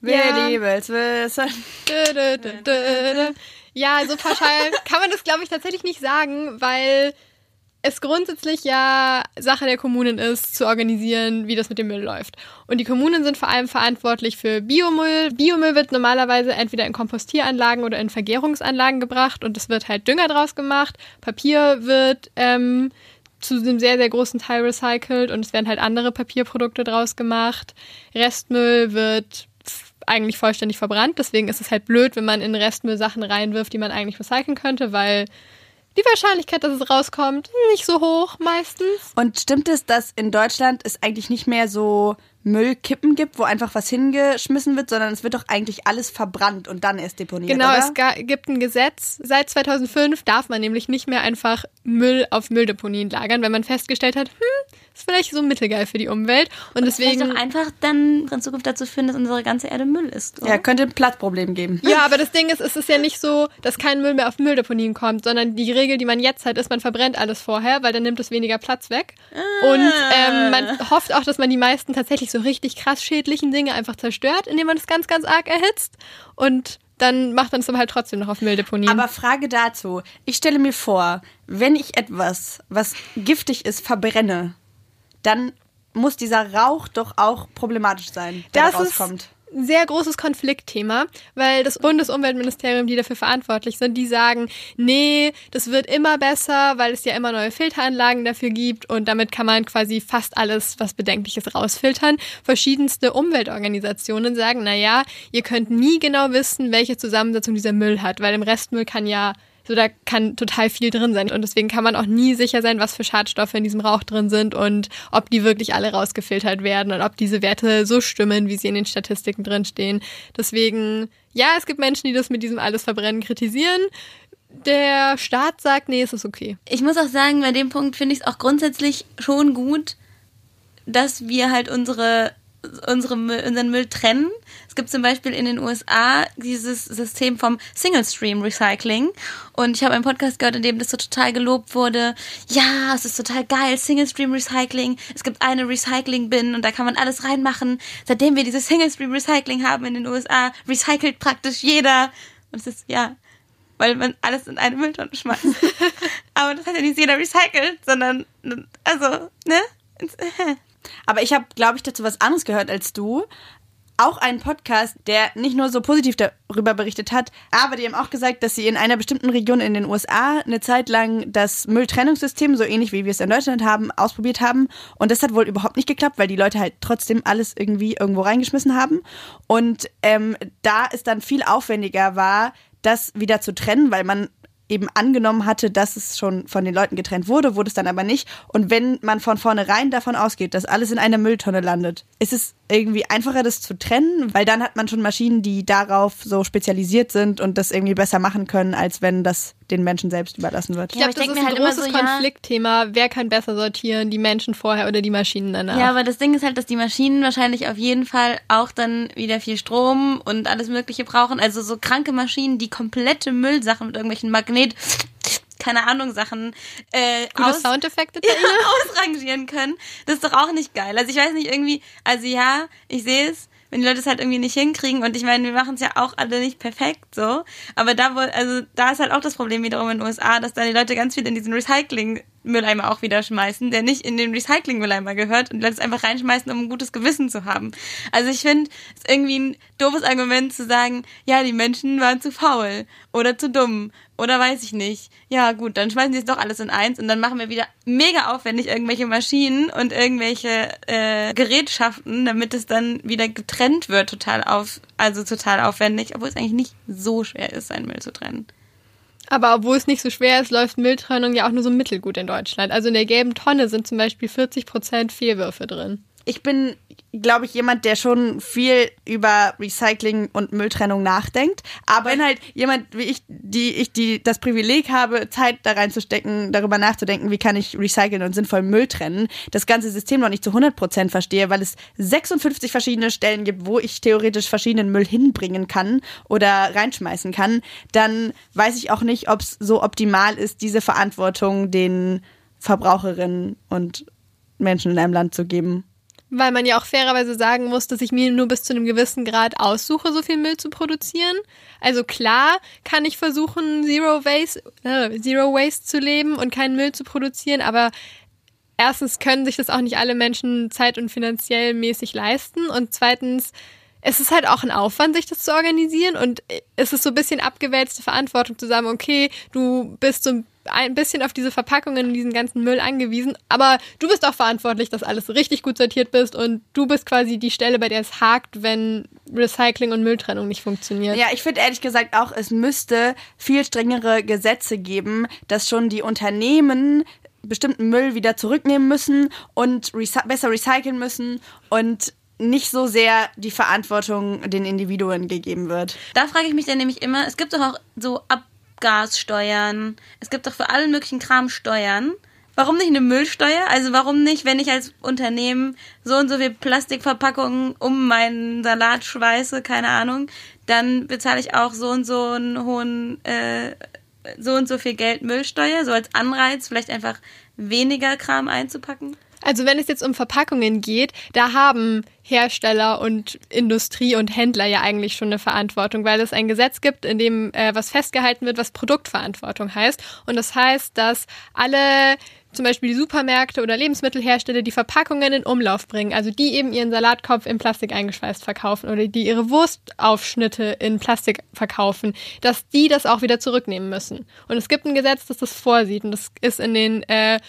Wir Ja. lieben es wissen. Dö, dö, dö, dö, dö. Ja, so pauschal kann man das, glaube ich, tatsächlich nicht sagen, weil es grundsätzlich ja Sache der Kommunen ist, zu organisieren, wie das mit dem Müll läuft. Und die Kommunen sind vor allem verantwortlich für Biomüll. Biomüll wird normalerweise entweder in Kompostieranlagen oder in Vergärungsanlagen gebracht und es wird halt Dünger draus gemacht. Papier wird ähm, zu einem sehr, sehr großen Teil recycelt und es werden halt andere Papierprodukte draus gemacht. Restmüll wird eigentlich vollständig verbrannt, deswegen ist es halt blöd, wenn man in Restmüll Sachen reinwirft, die man eigentlich recyceln könnte, weil die Wahrscheinlichkeit, dass es rauskommt, nicht so hoch meistens. Und stimmt es, dass in Deutschland es eigentlich nicht mehr so Müllkippen gibt, wo einfach was hingeschmissen wird, sondern es wird doch eigentlich alles verbrannt und dann erst deponiert, Genau, oder? es gibt ein Gesetz. Seit 2005 darf man nämlich nicht mehr einfach Müll auf Mülldeponien lagern, wenn man festgestellt hat, hm, ist vielleicht so mittelgeil für die Umwelt. Und Deswegen deswegen. doch einfach dann in Zukunft dazu führen, dass unsere ganze Erde Müll ist. oder? ja, könnte ein Platzproblem geben. Ja, aber das Ding ist, es ist ja nicht so, dass kein Müll mehr auf Mülldeponien kommt, sondern die Regel, die man jetzt hat, ist, man verbrennt alles vorher, weil dann nimmt es weniger Platz weg. Und ähm, man hofft auch, dass man die meisten tatsächlich so richtig krass schädlichen Dinge einfach zerstört, indem man es ganz, ganz arg erhitzt. Und dann macht man es aber halt trotzdem noch auf Mülldeponien. Aber Frage dazu. Ich stelle mir vor, wenn ich etwas, was giftig ist, verbrenne, dann muss dieser Rauch doch auch problematisch sein, der das da rauskommt. ist sehr großes Konfliktthema, weil das Bundesumweltministerium, die dafür verantwortlich sind, die sagen, nee, das wird immer besser, weil es ja immer neue Filteranlagen dafür gibt und damit kann man quasi fast alles, was Bedenkliches rausfiltern. Verschiedenste Umweltorganisationen sagen, na ja, ihr könnt nie genau wissen, welche Zusammensetzung dieser Müll hat, weil im Restmüll kann ja so, da kann total viel drin sein. Und deswegen kann man auch nie sicher sein, was für Schadstoffe in diesem Rauch drin sind und ob die wirklich alle rausgefiltert werden und ob diese Werte so stimmen, wie sie in den Statistiken drin stehen. Deswegen, ja, es gibt Menschen, die das mit diesem alles Verbrennen kritisieren. Der Staat sagt, nee, es ist okay. Ich muss auch sagen, bei dem Punkt finde ich es auch grundsätzlich schon gut, dass wir halt unsere, unsere unseren Müll trennen. Es gibt zum Beispiel in den USA dieses System vom Single Stream Recycling. Und ich habe einen Podcast gehört, in dem das so total gelobt wurde. Ja, es ist total geil, Single Stream Recycling. Es gibt eine Recycling Bin und da kann man alles reinmachen. Seitdem wir dieses Single Stream Recycling haben in den USA, recycelt praktisch jeder. Und es ist, ja, weil man alles in eine Mülltonne schmeißt. *laughs* Aber das hat ja nicht jeder recycelt, sondern, also, ne? Aber ich habe, glaube ich, dazu was anderes gehört als du. Auch einen Podcast, der nicht nur so positiv darüber berichtet hat, aber die haben auch gesagt, dass sie in einer bestimmten Region in den USA eine Zeit lang das Mülltrennungssystem, so ähnlich wie wir es in Deutschland haben, ausprobiert haben. Und das hat wohl überhaupt nicht geklappt, weil die Leute halt trotzdem alles irgendwie irgendwo reingeschmissen haben. Und ähm, da es dann viel aufwendiger war, das wieder zu trennen, weil man eben angenommen hatte, dass es schon von den Leuten getrennt wurde, wurde es dann aber nicht. Und wenn man von vornherein davon ausgeht, dass alles in einer Mülltonne landet, ist es irgendwie einfacher, das zu trennen, weil dann hat man schon Maschinen, die darauf so spezialisiert sind und das irgendwie besser machen können, als wenn das den Menschen selbst überlassen wird. Ich glaube, das ist ein großes so, Konfliktthema. Ja, wer kann besser sortieren, die Menschen vorher oder die Maschinen danach? Ja, aber das Ding ist halt, dass die Maschinen wahrscheinlich auf jeden Fall auch dann wieder viel Strom und alles Mögliche brauchen. Also so kranke Maschinen, die komplette Müllsachen mit irgendwelchen Magnet keine Ahnung, Sachen äh, Gute aus, Soundeffekte *laughs* ja, ausrangieren können. Das ist doch auch nicht geil. Also ich weiß nicht, irgendwie, also ja, ich sehe es, wenn die Leute es halt irgendwie nicht hinkriegen und ich meine, wir machen es ja auch alle nicht perfekt so, aber da wohl, also da ist halt auch das Problem wiederum in den USA, dass da die Leute ganz viel in diesen Recycling Mülleimer auch wieder schmeißen, der nicht in den Recycling-Mülleimer gehört und das einfach reinschmeißen, um ein gutes Gewissen zu haben. Also ich finde, es ist irgendwie ein doofes Argument zu sagen, ja, die Menschen waren zu faul oder zu dumm oder weiß ich nicht. Ja, gut, dann schmeißen sie es doch alles in eins und dann machen wir wieder mega aufwendig irgendwelche Maschinen und irgendwelche äh, Gerätschaften, damit es dann wieder getrennt wird, total auf, also total aufwendig, obwohl es eigentlich nicht so schwer ist, seinen Müll zu trennen. Aber obwohl es nicht so schwer ist, läuft Mülltrennung ja auch nur so mittelgut in Deutschland. Also in der gelben Tonne sind zum Beispiel 40 Prozent Fehlwürfe drin ich bin, glaube ich, jemand, der schon viel über Recycling und Mülltrennung nachdenkt. Aber wenn halt jemand wie ich, die ich die das Privileg habe, Zeit da reinzustecken, darüber nachzudenken, wie kann ich recyceln und sinnvoll Müll trennen, das ganze System noch nicht zu 100 Prozent verstehe, weil es 56 verschiedene Stellen gibt, wo ich theoretisch verschiedenen Müll hinbringen kann oder reinschmeißen kann, dann weiß ich auch nicht, ob es so optimal ist, diese Verantwortung den Verbraucherinnen und Menschen in einem Land zu geben. Weil man ja auch fairerweise sagen muss, dass ich mir nur bis zu einem gewissen Grad aussuche, so viel Müll zu produzieren. Also klar kann ich versuchen, Zero Waste, äh, Zero Waste zu leben und keinen Müll zu produzieren, aber erstens können sich das auch nicht alle Menschen zeit- und finanziell mäßig leisten und zweitens es ist halt auch ein Aufwand, sich das zu organisieren und es ist so ein bisschen abgewälzte Verantwortung zu sagen, okay, du bist so ein bisschen auf diese Verpackungen und diesen ganzen Müll angewiesen, aber du bist auch verantwortlich, dass alles richtig gut sortiert bist und du bist quasi die Stelle, bei der es hakt, wenn Recycling und Mülltrennung nicht funktioniert. Ja, ich finde ehrlich gesagt auch, es müsste viel strengere Gesetze geben, dass schon die Unternehmen bestimmten Müll wieder zurücknehmen müssen und recy besser recyceln müssen und nicht so sehr die Verantwortung den Individuen gegeben wird. Da frage ich mich dann nämlich immer, es gibt doch auch so Abgassteuern, es gibt doch für allen möglichen Kram Steuern. Warum nicht eine Müllsteuer? Also warum nicht, wenn ich als Unternehmen so und so viel Plastikverpackungen um meinen Salat schweiße, keine Ahnung, dann bezahle ich auch so und so einen hohen, äh, so und so viel Geld Müllsteuer, so als Anreiz, vielleicht einfach weniger Kram einzupacken? Also wenn es jetzt um Verpackungen geht, da haben Hersteller und Industrie und Händler ja eigentlich schon eine Verantwortung, weil es ein Gesetz gibt, in dem äh, was festgehalten wird, was Produktverantwortung heißt. Und das heißt, dass alle zum Beispiel die Supermärkte oder Lebensmittelhersteller die Verpackungen in Umlauf bringen, also die eben ihren Salatkopf in Plastik eingeschweißt verkaufen oder die ihre Wurstaufschnitte in Plastik verkaufen, dass die das auch wieder zurücknehmen müssen. Und es gibt ein Gesetz, das das vorsieht und das ist in den äh,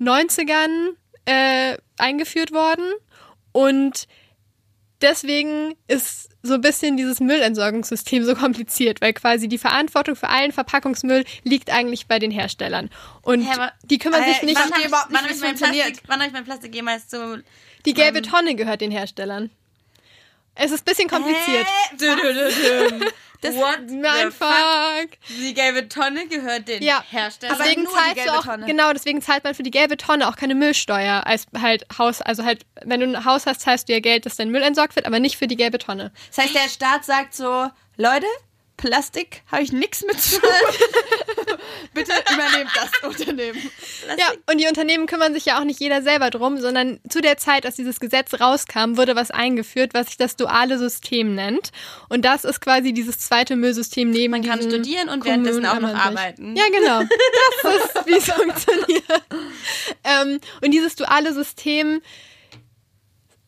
90ern äh, eingeführt worden und deswegen ist so ein bisschen dieses Müllentsorgungssystem so kompliziert, weil quasi die Verantwortung für allen Verpackungsmüll liegt eigentlich bei den Herstellern. Und hey, die kümmern sich nicht... Wann habe ich, wann hab ich, mein Plastik, wann hab ich mein Plastik jemals so... Die gelbe Tonne gehört den Herstellern. Es ist ein bisschen kompliziert. Hä? *laughs* *laughs* Das What nein, fuck. Die gelbe Tonne gehört den ja. Herstellern. Deswegen zahlst du auch, Tonne. genau, deswegen zahlt man für die gelbe Tonne auch keine Müllsteuer als halt Haus, also halt, wenn du ein Haus hast, zahlst du ja Geld, dass dein Müll entsorgt wird, aber nicht für die gelbe Tonne. Das heißt, der Staat sagt so, Leute, Plastik habe ich nichts mit zu *laughs* tun. *laughs* Bitte übernehmt das Unternehmen. Plastik. Ja, und die Unternehmen kümmern sich ja auch nicht jeder selber drum, sondern zu der Zeit, als dieses Gesetz rauskam, wurde was eingeführt, was sich das duale System nennt. Und das ist quasi dieses zweite Müllsystem neben Man kann studieren und währenddessen auch noch arbeiten. Ja, genau. *laughs* Das ist, wie es funktioniert. Ähm, und dieses duale System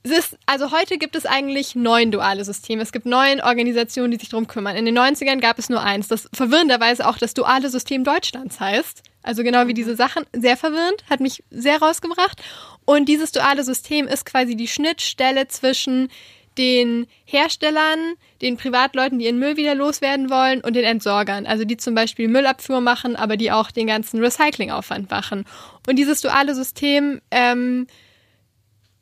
ist, also heute gibt es eigentlich neun duale Systeme. Es gibt neun Organisationen, die sich drum kümmern. In den 90ern gab es nur eins, das verwirrenderweise auch das duale System Deutschlands heißt. Also genau wie diese Sachen. Sehr verwirrend, hat mich sehr rausgebracht. Und dieses duale System ist quasi die Schnittstelle zwischen den Herstellern, den Privatleuten, die ihren Müll wieder loswerden wollen und den Entsorgern, also die zum Beispiel Müllabfuhr machen, aber die auch den ganzen Recyclingaufwand machen. Und dieses duale System ähm,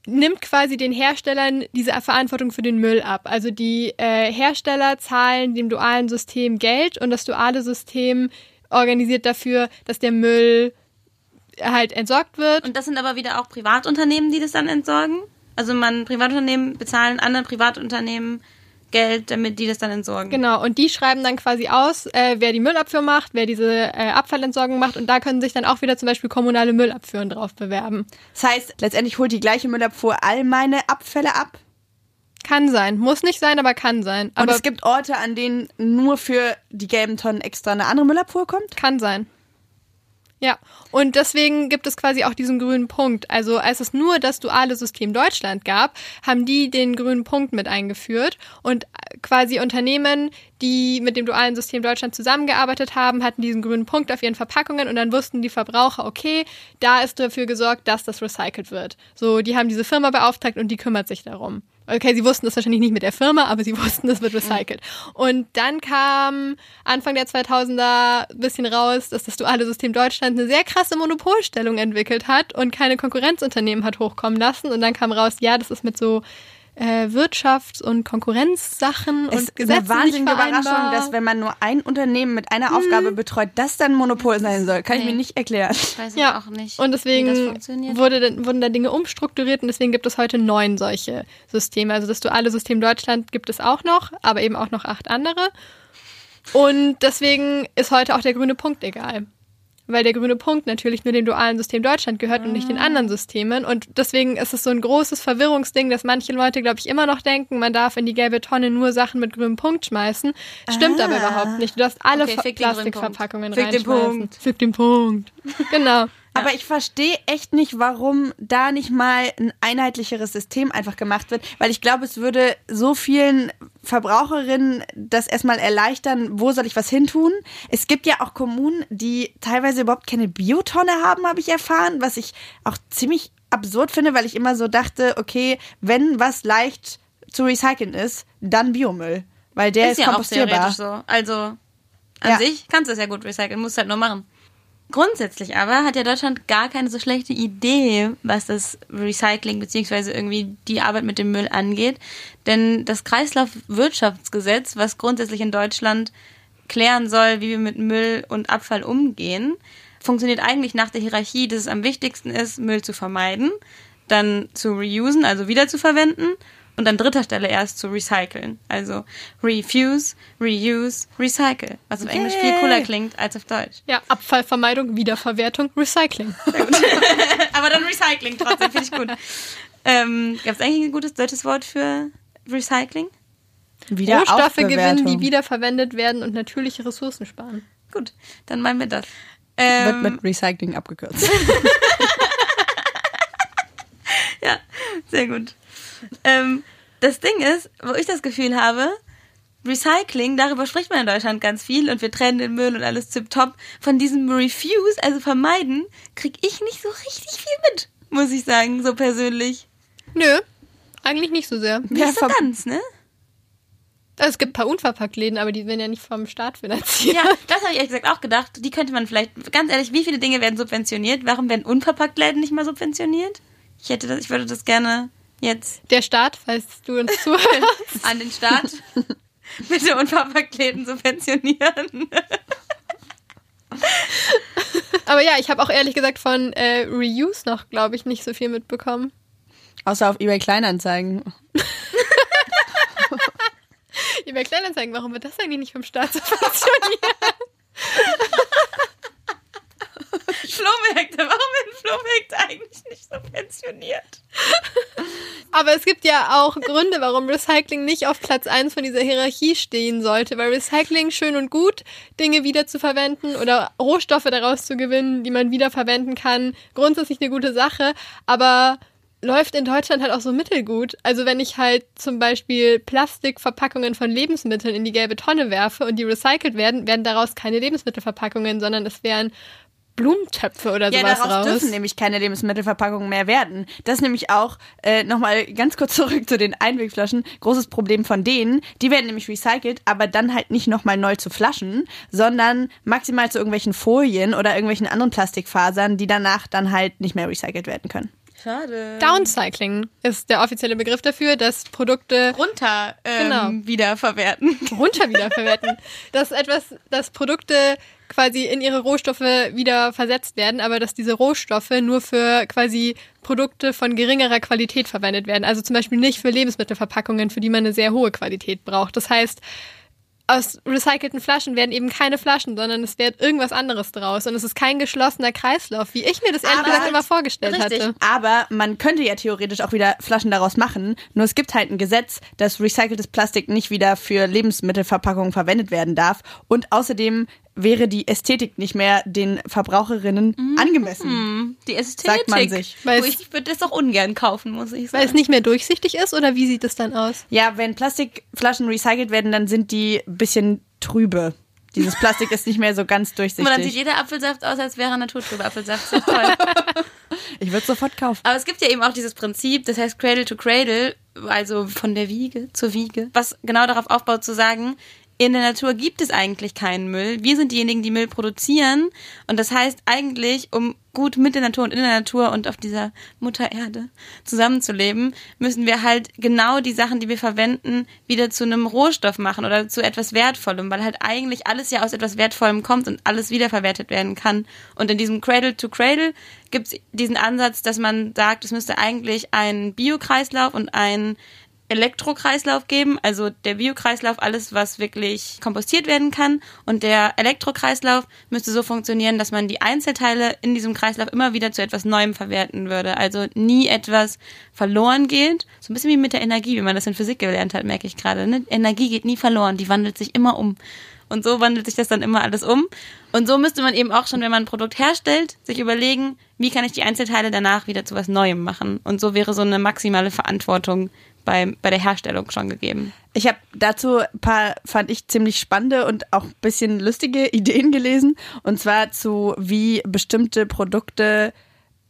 nimmt quasi den Herstellern diese Verantwortung für den Müll ab. Also die äh, Hersteller zahlen dem dualen System Geld und das duale System organisiert dafür, dass der Müll halt entsorgt wird. Und das sind aber wieder auch Privatunternehmen, die das dann entsorgen? Also man Privatunternehmen bezahlen anderen Privatunternehmen Geld, damit die das dann entsorgen. Genau, und die schreiben dann quasi aus, äh, wer die Müllabfuhr macht, wer diese äh, Abfallentsorgung macht und da können sich dann auch wieder zum Beispiel kommunale Müllabfuhren drauf bewerben. Das heißt, letztendlich holt die gleiche Müllabfuhr all meine Abfälle ab. Kann sein, muss nicht sein, aber kann sein. Und Aber es gibt Orte, an denen nur für die gelben Tonnen extra eine andere Müllabfuhr kommt. kann sein. Ja, und deswegen gibt es quasi auch diesen grünen Punkt. Also als es nur das duale System Deutschland gab, haben die den grünen Punkt mit eingeführt und quasi Unternehmen, die mit dem dualen System Deutschland zusammengearbeitet haben, hatten diesen grünen Punkt auf ihren Verpackungen und dann wussten die Verbraucher, okay, da ist dafür gesorgt, dass das recycelt wird. So, die haben diese Firma beauftragt und die kümmert sich darum. Okay, sie wussten das wahrscheinlich nicht mit der Firma, aber sie *laughs* wussten, es wird recycelt. Und dann kam Anfang der 2000er ein bisschen raus, dass das duale System Deutschland eine sehr krasse Monopolstellung entwickelt hat und keine Konkurrenzunternehmen hat hochkommen lassen. Und dann kam raus, ja, das ist mit so äh, Wirtschafts- und Konkurrenzsachen Es und ist Gesetzen eine wahnsinnige nicht Überraschung, vereinbar. dass wenn man nur ein Unternehmen mit einer Aufgabe betreut, das dann Monopol sein soll. Kann ich Nee. mir nicht erklären. Ich weiß Ja, auch nicht, und wie das deswegen funktioniert. wurde, dann- wurden da Dinge umstrukturiert und deswegen gibt es heute neun solche Systeme. Also das duale System Deutschland gibt es auch noch, aber eben auch noch acht andere. Und deswegen ist heute auch der grüne Punkt egal. Weil der grüne Punkt natürlich nur dem dualen System Deutschland gehört und nicht den anderen Systemen. Und deswegen ist es so ein großes Verwirrungsding, dass manche Leute, glaube ich, immer noch denken, man darf in die gelbe Tonne nur Sachen mit grünem Punkt schmeißen. Stimmt aber überhaupt nicht. Du darfst alle Okay, Plastikverpackungen Punkt. Fick den reinschmeißen. Punkt. Fick den Punkt. Genau. Aber ich verstehe echt nicht, warum da nicht mal ein einheitlicheres System einfach gemacht wird, weil ich glaube, es würde so vielen Verbraucherinnen das erstmal erleichtern, wo soll ich was hintun. Es gibt ja auch Kommunen, die teilweise überhaupt keine Biotonne haben, habe ich erfahren, was ich auch ziemlich absurd finde, weil ich immer so dachte, okay, wenn was leicht zu recyceln ist, dann Biomüll, weil der ist, ist ja auch kompostierbar. theoretisch so. Also an Ja. sich kannst du es ja gut recyceln, musst halt nur machen. Grundsätzlich aber hat ja Deutschland gar keine so schlechte Idee, was das Recycling beziehungsweise irgendwie die Arbeit mit dem Müll angeht. Denn das Kreislaufwirtschaftsgesetz, was grundsätzlich in Deutschland klären soll, wie wir mit Müll und Abfall umgehen, funktioniert eigentlich nach der Hierarchie, dass es am wichtigsten ist, Müll zu vermeiden, dann zu reusen, also wiederzuverwenden und an dritter Stelle erst zu recyceln. Also refuse, reuse, recycle. Was auf Englisch viel cooler klingt als auf Deutsch. Ja, Abfallvermeidung, Wiederverwertung, Recycling. *laughs* *laughs* Aber dann Recycling trotzdem, finde ich gut. Ähm, Gab es eigentlich ein gutes deutsches Wort für Recycling? Wieder Rohstoffe gewinnen, die wiederverwendet werden und natürliche Ressourcen sparen. Gut, dann meinen wir das. wird Ähm, mit Recycling abgekürzt. *laughs* Ja, sehr gut. Ähm, das Ding ist, wo ich das Gefühl habe, Recycling, darüber spricht man in Deutschland ganz viel und wir trennen den Müll und alles tipptopp. Von diesem Refuse, also vermeiden, krieg ich nicht so richtig viel mit, muss ich sagen, so persönlich. Nö, eigentlich nicht so sehr. Nicht so ver- ganz, ne? Also es gibt ein paar Unverpacktläden, aber die werden ja nicht vom Staat finanziert. Ja, das habe ich ehrlich gesagt auch gedacht. Die könnte man vielleicht, ganz ehrlich, wie viele Dinge werden subventioniert? Warum werden Unverpacktläden nicht mal subventioniert? Ich hätte das, ich würde das gerne jetzt Der Staat, falls du uns *laughs* zuhörst. an den Staat bitte Unverpacktläden subventionieren. Aber ja, ich habe auch ehrlich gesagt von äh, Reuse noch, glaube ich, nicht so viel mitbekommen. Außer auf eBay Kleinanzeigen. *laughs* eBay Kleinanzeigen, warum wird das eigentlich nicht vom Staat subventioniert? *laughs* Flohmärkte, warum werden Flohmärkte eigentlich nicht subventioniert? Aber es gibt ja auch Gründe, warum Recycling nicht auf Platz 1 von dieser Hierarchie stehen sollte, weil Recycling schön und gut, Dinge wiederzuverwenden oder Rohstoffe daraus zu gewinnen, die man wiederverwenden kann, grundsätzlich eine gute Sache, aber läuft in Deutschland halt auch so mittelgut. Also wenn ich halt zum Beispiel Plastikverpackungen von Lebensmitteln in die gelbe Tonne werfe und die recycelt werden, werden daraus keine Lebensmittelverpackungen, sondern es wären Blumentöpfe oder Ja, sowas daraus raus. dürfen nämlich keine Lebensmittelverpackungen mehr werden. Das ist nämlich auch, äh, nochmal ganz kurz *laughs* zurück zu den Einwegflaschen, großes Problem von denen. Die werden nämlich recycelt, aber dann halt nicht nochmal neu zu Flaschen, sondern maximal zu irgendwelchen Folien oder irgendwelchen anderen Plastikfasern, die danach dann halt nicht mehr recycelt werden können. Schade. Downcycling ist der offizielle Begriff dafür, dass Produkte runter ähm, Genau. wiederverwerten. runter wiederverwerten. *laughs* dass etwas, dass Produkte quasi in ihre Rohstoffe wieder versetzt werden, aber dass diese Rohstoffe nur für quasi Produkte von geringerer Qualität verwendet werden. Also zum Beispiel nicht für Lebensmittelverpackungen, für die man eine sehr hohe Qualität braucht. Das heißt, aus recycelten Flaschen werden eben keine Flaschen, sondern es wird irgendwas anderes draus. Und es ist kein geschlossener Kreislauf, wie ich mir das ehrlich Aber- gesagt immer vorgestellt Richtig. hatte. Aber man könnte ja theoretisch auch wieder Flaschen daraus machen. Nur es gibt halt ein Gesetz, dass recyceltes Plastik nicht wieder für Lebensmittelverpackungen verwendet werden darf. Und außerdem wäre die Ästhetik nicht mehr den Verbraucherinnen angemessen. Die Ästhetik. Sagt man sich. Weil es- ich würde das auch ungern kaufen, muss ich Weil es sagen. nicht mehr durchsichtig ist oder wie sieht es dann aus? Ja, wenn Plastikflaschen recycelt werden, dann sind die ein bisschen trübe. Dieses Plastik ist nicht mehr so ganz Und dann sieht durchsichtig. jeder Apfelsaft aus, als wäre er naturtrüber Apfelsaft. Das ist toll. *laughs* Ich würde sofort kaufen. Aber es gibt ja eben auch dieses Prinzip, das heißt Cradle to Cradle, also von der Wiege zur Wiege, was genau darauf aufbaut zu sagen, in der Natur gibt es eigentlich keinen Müll. Wir sind diejenigen, die Müll produzieren. Und das heißt eigentlich, um gut mit der Natur und in der Natur und auf dieser Mutter Erde zusammenzuleben, müssen wir halt genau die Sachen, die wir verwenden, wieder zu einem Rohstoff machen oder zu etwas Wertvollem, weil halt eigentlich alles ja aus etwas Wertvollem kommt und alles wiederverwertet werden kann. Und in diesem Cradle to Cradle gibt es diesen Ansatz, dass man sagt, es müsste eigentlich einen Biokreislauf und einen Elektrokreislauf geben, also der Biokreislauf, alles, was wirklich kompostiert werden kann. Und der Elektrokreislauf müsste so funktionieren, dass man die Einzelteile in diesem Kreislauf immer wieder zu etwas Neuem verwerten würde. Also nie etwas verloren geht. So ein bisschen wie mit der Energie, wie man das in Physik gelernt hat, merke ich gerade. Ne? Energie geht nie verloren, die wandelt sich immer um. Und so wandelt sich das dann immer alles um. Und so müsste man eben auch schon, wenn man ein Produkt herstellt, sich überlegen, wie kann ich die Einzelteile danach wieder zu was Neuem machen. Und so wäre so eine maximale Verantwortung bei, bei der Herstellung schon gegeben. Ich habe dazu ein paar, fand ich, ziemlich spannende und auch ein bisschen lustige *laughs* Ideen gelesen. Und zwar zu, wie bestimmte Produkte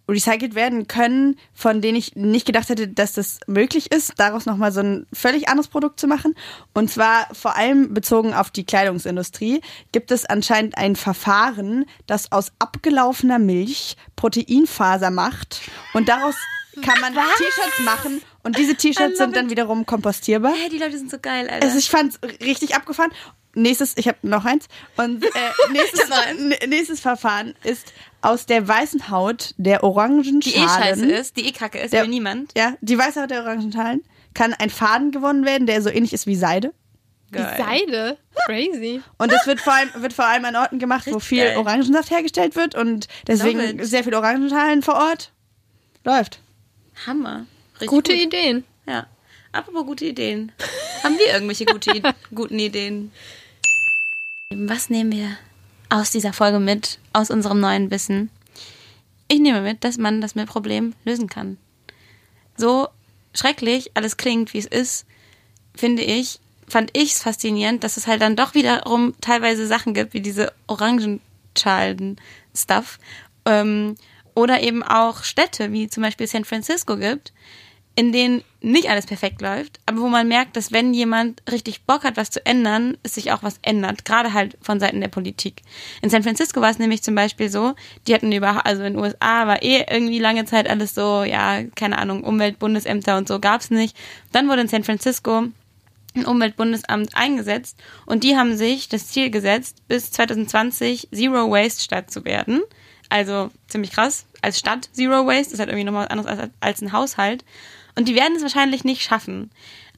recycelt werden können, von denen ich nicht gedacht hätte, dass das möglich ist, daraus nochmal so ein völlig anderes Produkt zu machen. Und zwar vor allem bezogen auf die Kleidungsindustrie gibt es anscheinend ein Verfahren, das aus abgelaufener Milch Proteinfaser macht und daraus kann man T-Shirts machen und diese T-Shirts sind dann wiederum kompostierbar. Hey, die Leute sind so geil, Alter. Also ich fand's richtig abgefahren. Nächstes, ich habe noch eins. Und äh, *laughs* nächstes, nächstes Verfahren ist aus der weißen Haut der orangen die eh scheiße ist, die eh kacke ist, Der- will niemand. Ja, die weiße Haut der orangen Schalen kann ein Faden gewonnen werden, der so ähnlich ist wie Seide. Die Seide? Crazy. Und das wird vor allem, wird vor allem an Orten gemacht, wo Richtig viel geil. Orangensaft hergestellt wird und deswegen it. sehr viel Orangenschalen vor Ort. Läuft. Hammer. Richtig Gute gut. Ideen. Ja. Apropos gute Ideen. *laughs* Haben wir irgendwelche gute, *laughs* guten Ideen? Was nehmen wir aus dieser Folge mit, aus unserem neuen Wissen? Ich nehme mit, dass man das Problem lösen kann. So schrecklich alles klingt, wie es ist, finde ich, fand ich es faszinierend, dass es halt dann doch wiederum teilweise Sachen gibt, wie diese Orangenschalen-Stuff. Ähm, oder eben auch Städte, wie zum Beispiel San Francisco gibt, in denen nicht alles perfekt läuft, aber wo man merkt, dass wenn jemand richtig Bock hat, was zu ändern, es sich auch was ändert, gerade halt von Seiten der Politik. In San Francisco war es nämlich zum Beispiel so, die hatten über, also in den USA war eh irgendwie lange Zeit alles so, ja, keine Ahnung, Umweltbundesämter und so gab's nicht. Dann wurde in San Francisco ein Umweltbundesamt eingesetzt und die haben sich das Ziel gesetzt, bis 2020 Zero Waste Stadt zu werden. Also ziemlich krass. Als Stadt Zero Waste ist halt irgendwie nochmal was anderes als, als ein Haushalt. Und die werden es wahrscheinlich nicht schaffen.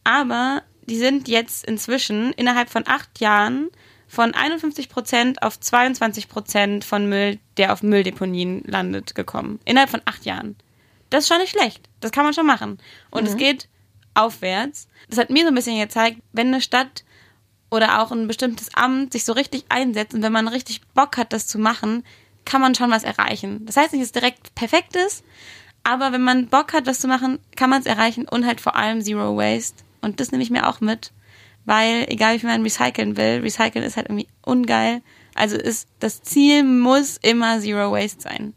Aber die sind jetzt inzwischen innerhalb von acht Jahren von 51 Prozent auf 22 Prozent von Müll, der auf Mülldeponien landet, gekommen. Innerhalb von acht Jahren. Das ist schon nicht schlecht. Das kann man schon machen. Und es geht aufwärts. Das hat mir so ein bisschen gezeigt, wenn eine Stadt oder auch ein bestimmtes Amt sich so richtig einsetzt und wenn man richtig Bock hat, das zu machen, kann man schon was erreichen. Das heißt nicht, dass es direkt perfekt ist, Aber wenn man Bock hat, das zu machen, kann man es erreichen und halt vor allem Zero Waste. Und das nehme ich mir auch mit, weil egal wie viel man recyceln will, recyceln ist halt irgendwie ungeil. Also ist das Ziel muss immer Zero Waste sein.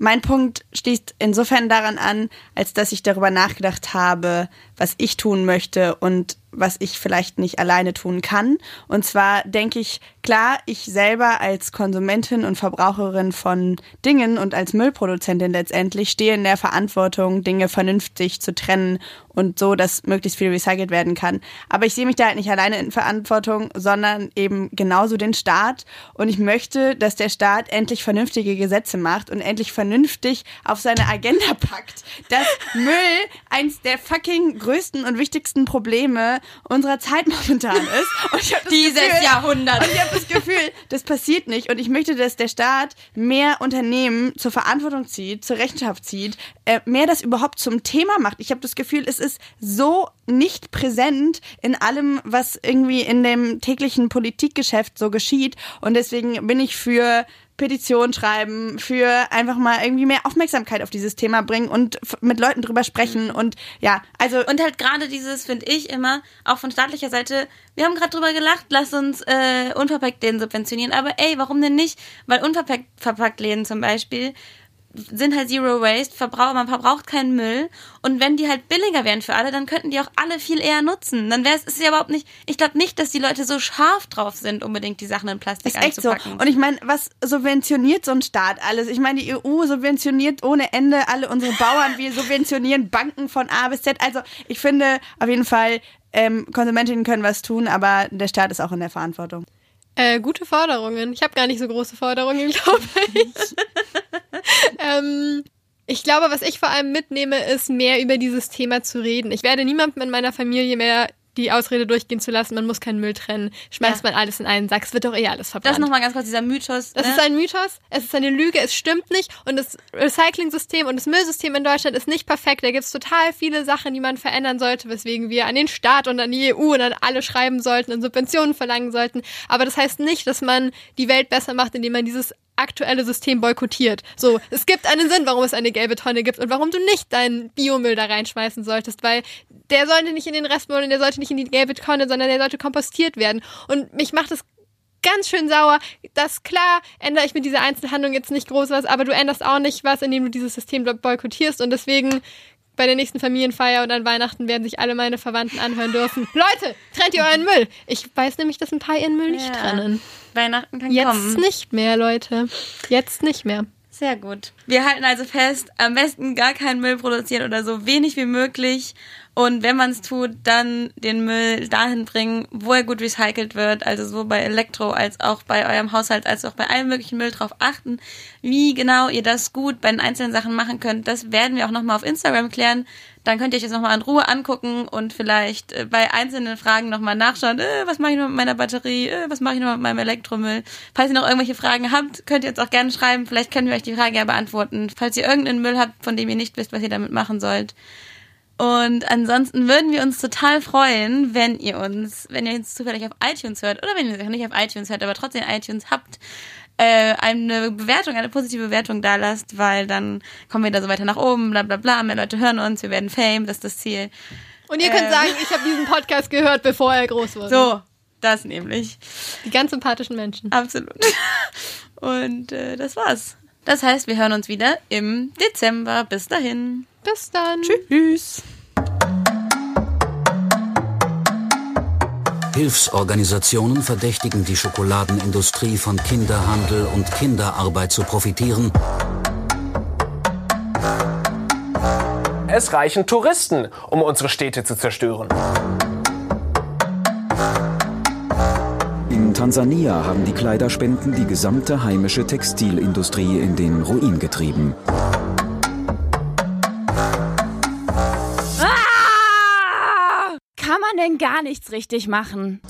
Mein Punkt schließt insofern daran an, als dass ich darüber nachgedacht habe, was ich tun möchte und was ich vielleicht nicht alleine tun kann. Und zwar denke ich, klar, ich selber als Konsumentin und Verbraucherin von Dingen und als Müllproduzentin letztendlich stehe in der Verantwortung, Dinge vernünftig zu trennen und so, dass möglichst viel recycelt werden kann. Aber ich sehe mich da halt nicht alleine in Verantwortung, sondern eben genauso den Staat. Und ich möchte, dass der Staat endlich vernünftige Gesetze macht und endlich vernünftig auf seine Agenda packt, dass Müll eins der fucking größten und wichtigsten Probleme unserer Zeit momentan ist. Dieses Gefühl, Jahrhundert. Und ich habe das Gefühl, das passiert nicht. Und ich möchte, dass der Staat mehr Unternehmen zur Verantwortung zieht, zur Rechenschaft zieht, äh, mehr das überhaupt zum Thema macht. Ich habe das Gefühl, es ist so nicht präsent in allem, was irgendwie in dem täglichen Politikgeschäft so geschieht. Und deswegen bin ich für Petition schreiben, für einfach mal irgendwie mehr Aufmerksamkeit auf dieses Thema bringen und mit Leuten drüber sprechen und ja, also Und halt gerade dieses, finde ich immer, auch von staatlicher Seite, wir haben gerade drüber gelacht, lass uns äh, Unverpacktläden subventionieren. Aber ey, warum denn nicht? Weil unverpackt verpackt Läden zum Beispiel sind halt Zero Waste, verbrauch, man verbraucht keinen Müll. Und wenn die halt billiger wären für alle, dann könnten die auch alle viel eher nutzen. Dann wäre es ist ja überhaupt nicht, ich glaube nicht, dass die Leute so scharf drauf sind, unbedingt die Sachen in Plastik Ist echt so. einzupacken. Und ich meine, was subventioniert so ein Staat alles? Ich meine, die EU subventioniert ohne Ende alle unsere Bauern. Wir subventionieren Banken von A bis Z. Also ich finde auf jeden Fall, ähm, Konsumentinnen können was tun, aber der Staat ist auch in der Verantwortung. Äh, gute Forderungen. Ich habe gar nicht so große Forderungen, *laughs* glaube ich. *laughs* ähm, ich glaube, was ich vor allem mitnehme, ist mehr über dieses Thema zu reden. Ich werde niemandem in meiner Familie mehr die Ausrede durchgehen zu lassen, man muss keinen Müll trennen. Schmeißt man alles in einen Sack, es wird doch eh alles verbrannt. das nochmal ganz kurz, dieser Mythos. Das ne? ist ein Mythos, es ist eine Lüge, es stimmt nicht und das Recycling-System und das Müllsystem in Deutschland ist nicht perfekt. Da gibt es total viele Sachen, die man verändern sollte, weswegen wir an den Staat und an die EU und an alle schreiben sollten und Subventionen verlangen sollten. Aber das heißt nicht, dass man die Welt besser macht, indem man dieses aktuelle System boykottiert. So, es gibt einen Sinn, warum es eine gelbe Tonne gibt und warum du nicht deinen Biomüll da reinschmeißen solltest, weil der sollte nicht in den Restmüll und der sollte nicht in die gelbe Tonne, sondern der sollte kompostiert werden. Und mich macht es ganz schön sauer. Das klar, ändere ich mit dieser Einzelhandlung jetzt nicht groß was, aber du änderst auch nicht was, indem du dieses System boykottierst und deswegen bei der nächsten Familienfeier und an Weihnachten werden sich alle meine Verwandten anhören dürfen. Leute, trennt ihr euren Müll. Ich weiß nämlich, dass ein paar ihren Müll nicht Ja. trennen. Weihnachten kann Jetzt kommen. nicht mehr, Leute. Jetzt nicht mehr. Sehr gut. Wir halten also fest, am besten gar keinen Müll produzieren oder so wenig wie möglich. Und wenn man es tut, dann den Müll dahin bringen, wo er gut recycelt wird. Also so bei Elektro als auch bei eurem Haushalt, als auch bei allem möglichen Müll drauf achten. Wie genau ihr das gut bei den einzelnen Sachen machen könnt, das werden wir auch nochmal auf Instagram klären. Dann könnt ihr euch das nochmal in Ruhe angucken und vielleicht äh, bei einzelnen Fragen nochmal nachschauen, äh, was mache ich noch mit meiner Batterie, äh, was mache ich noch mit meinem Elektromüll. Falls ihr noch irgendwelche Fragen habt, könnt ihr uns auch gerne schreiben. Vielleicht können wir euch die Frage ja beantworten. Falls ihr irgendeinen Müll habt, von dem ihr nicht wisst, was ihr damit machen sollt. Und ansonsten würden wir uns total freuen, wenn ihr uns, wenn ihr uns zufällig auf iTunes hört oder wenn ihr uns nicht auf iTunes hört, aber trotzdem iTunes habt, äh, eine Bewertung, eine positive Bewertung da lasst, weil dann kommen wir da so weiter nach oben, bla bla bla, mehr Leute hören uns, wir werden Fame, das ist das Ziel. Und ihr könnt Ähm. sagen, ich habe diesen Podcast gehört, bevor er groß wurde. So, das nämlich. Die ganz sympathischen Menschen. Absolut. *laughs* Und äh, das war's. Das heißt, wir hören uns wieder im Dezember. Bis dahin. Bis dann. Tschüss. Hilfsorganisationen verdächtigen die Schokoladenindustrie von Kinderhandel und Kinderarbeit zu profitieren. Es reichen Touristen, um unsere Städte zu zerstören. In Tansania haben die Kleiderspenden die gesamte heimische Textilindustrie in den Ruin getrieben. Denn gar nichts richtig machen?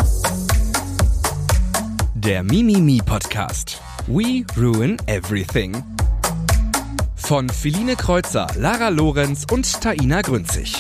Der Mimimi Podcast. We ruin everything. Von Feline Kreuzer, Lara Lorenz und Taina Grünzig.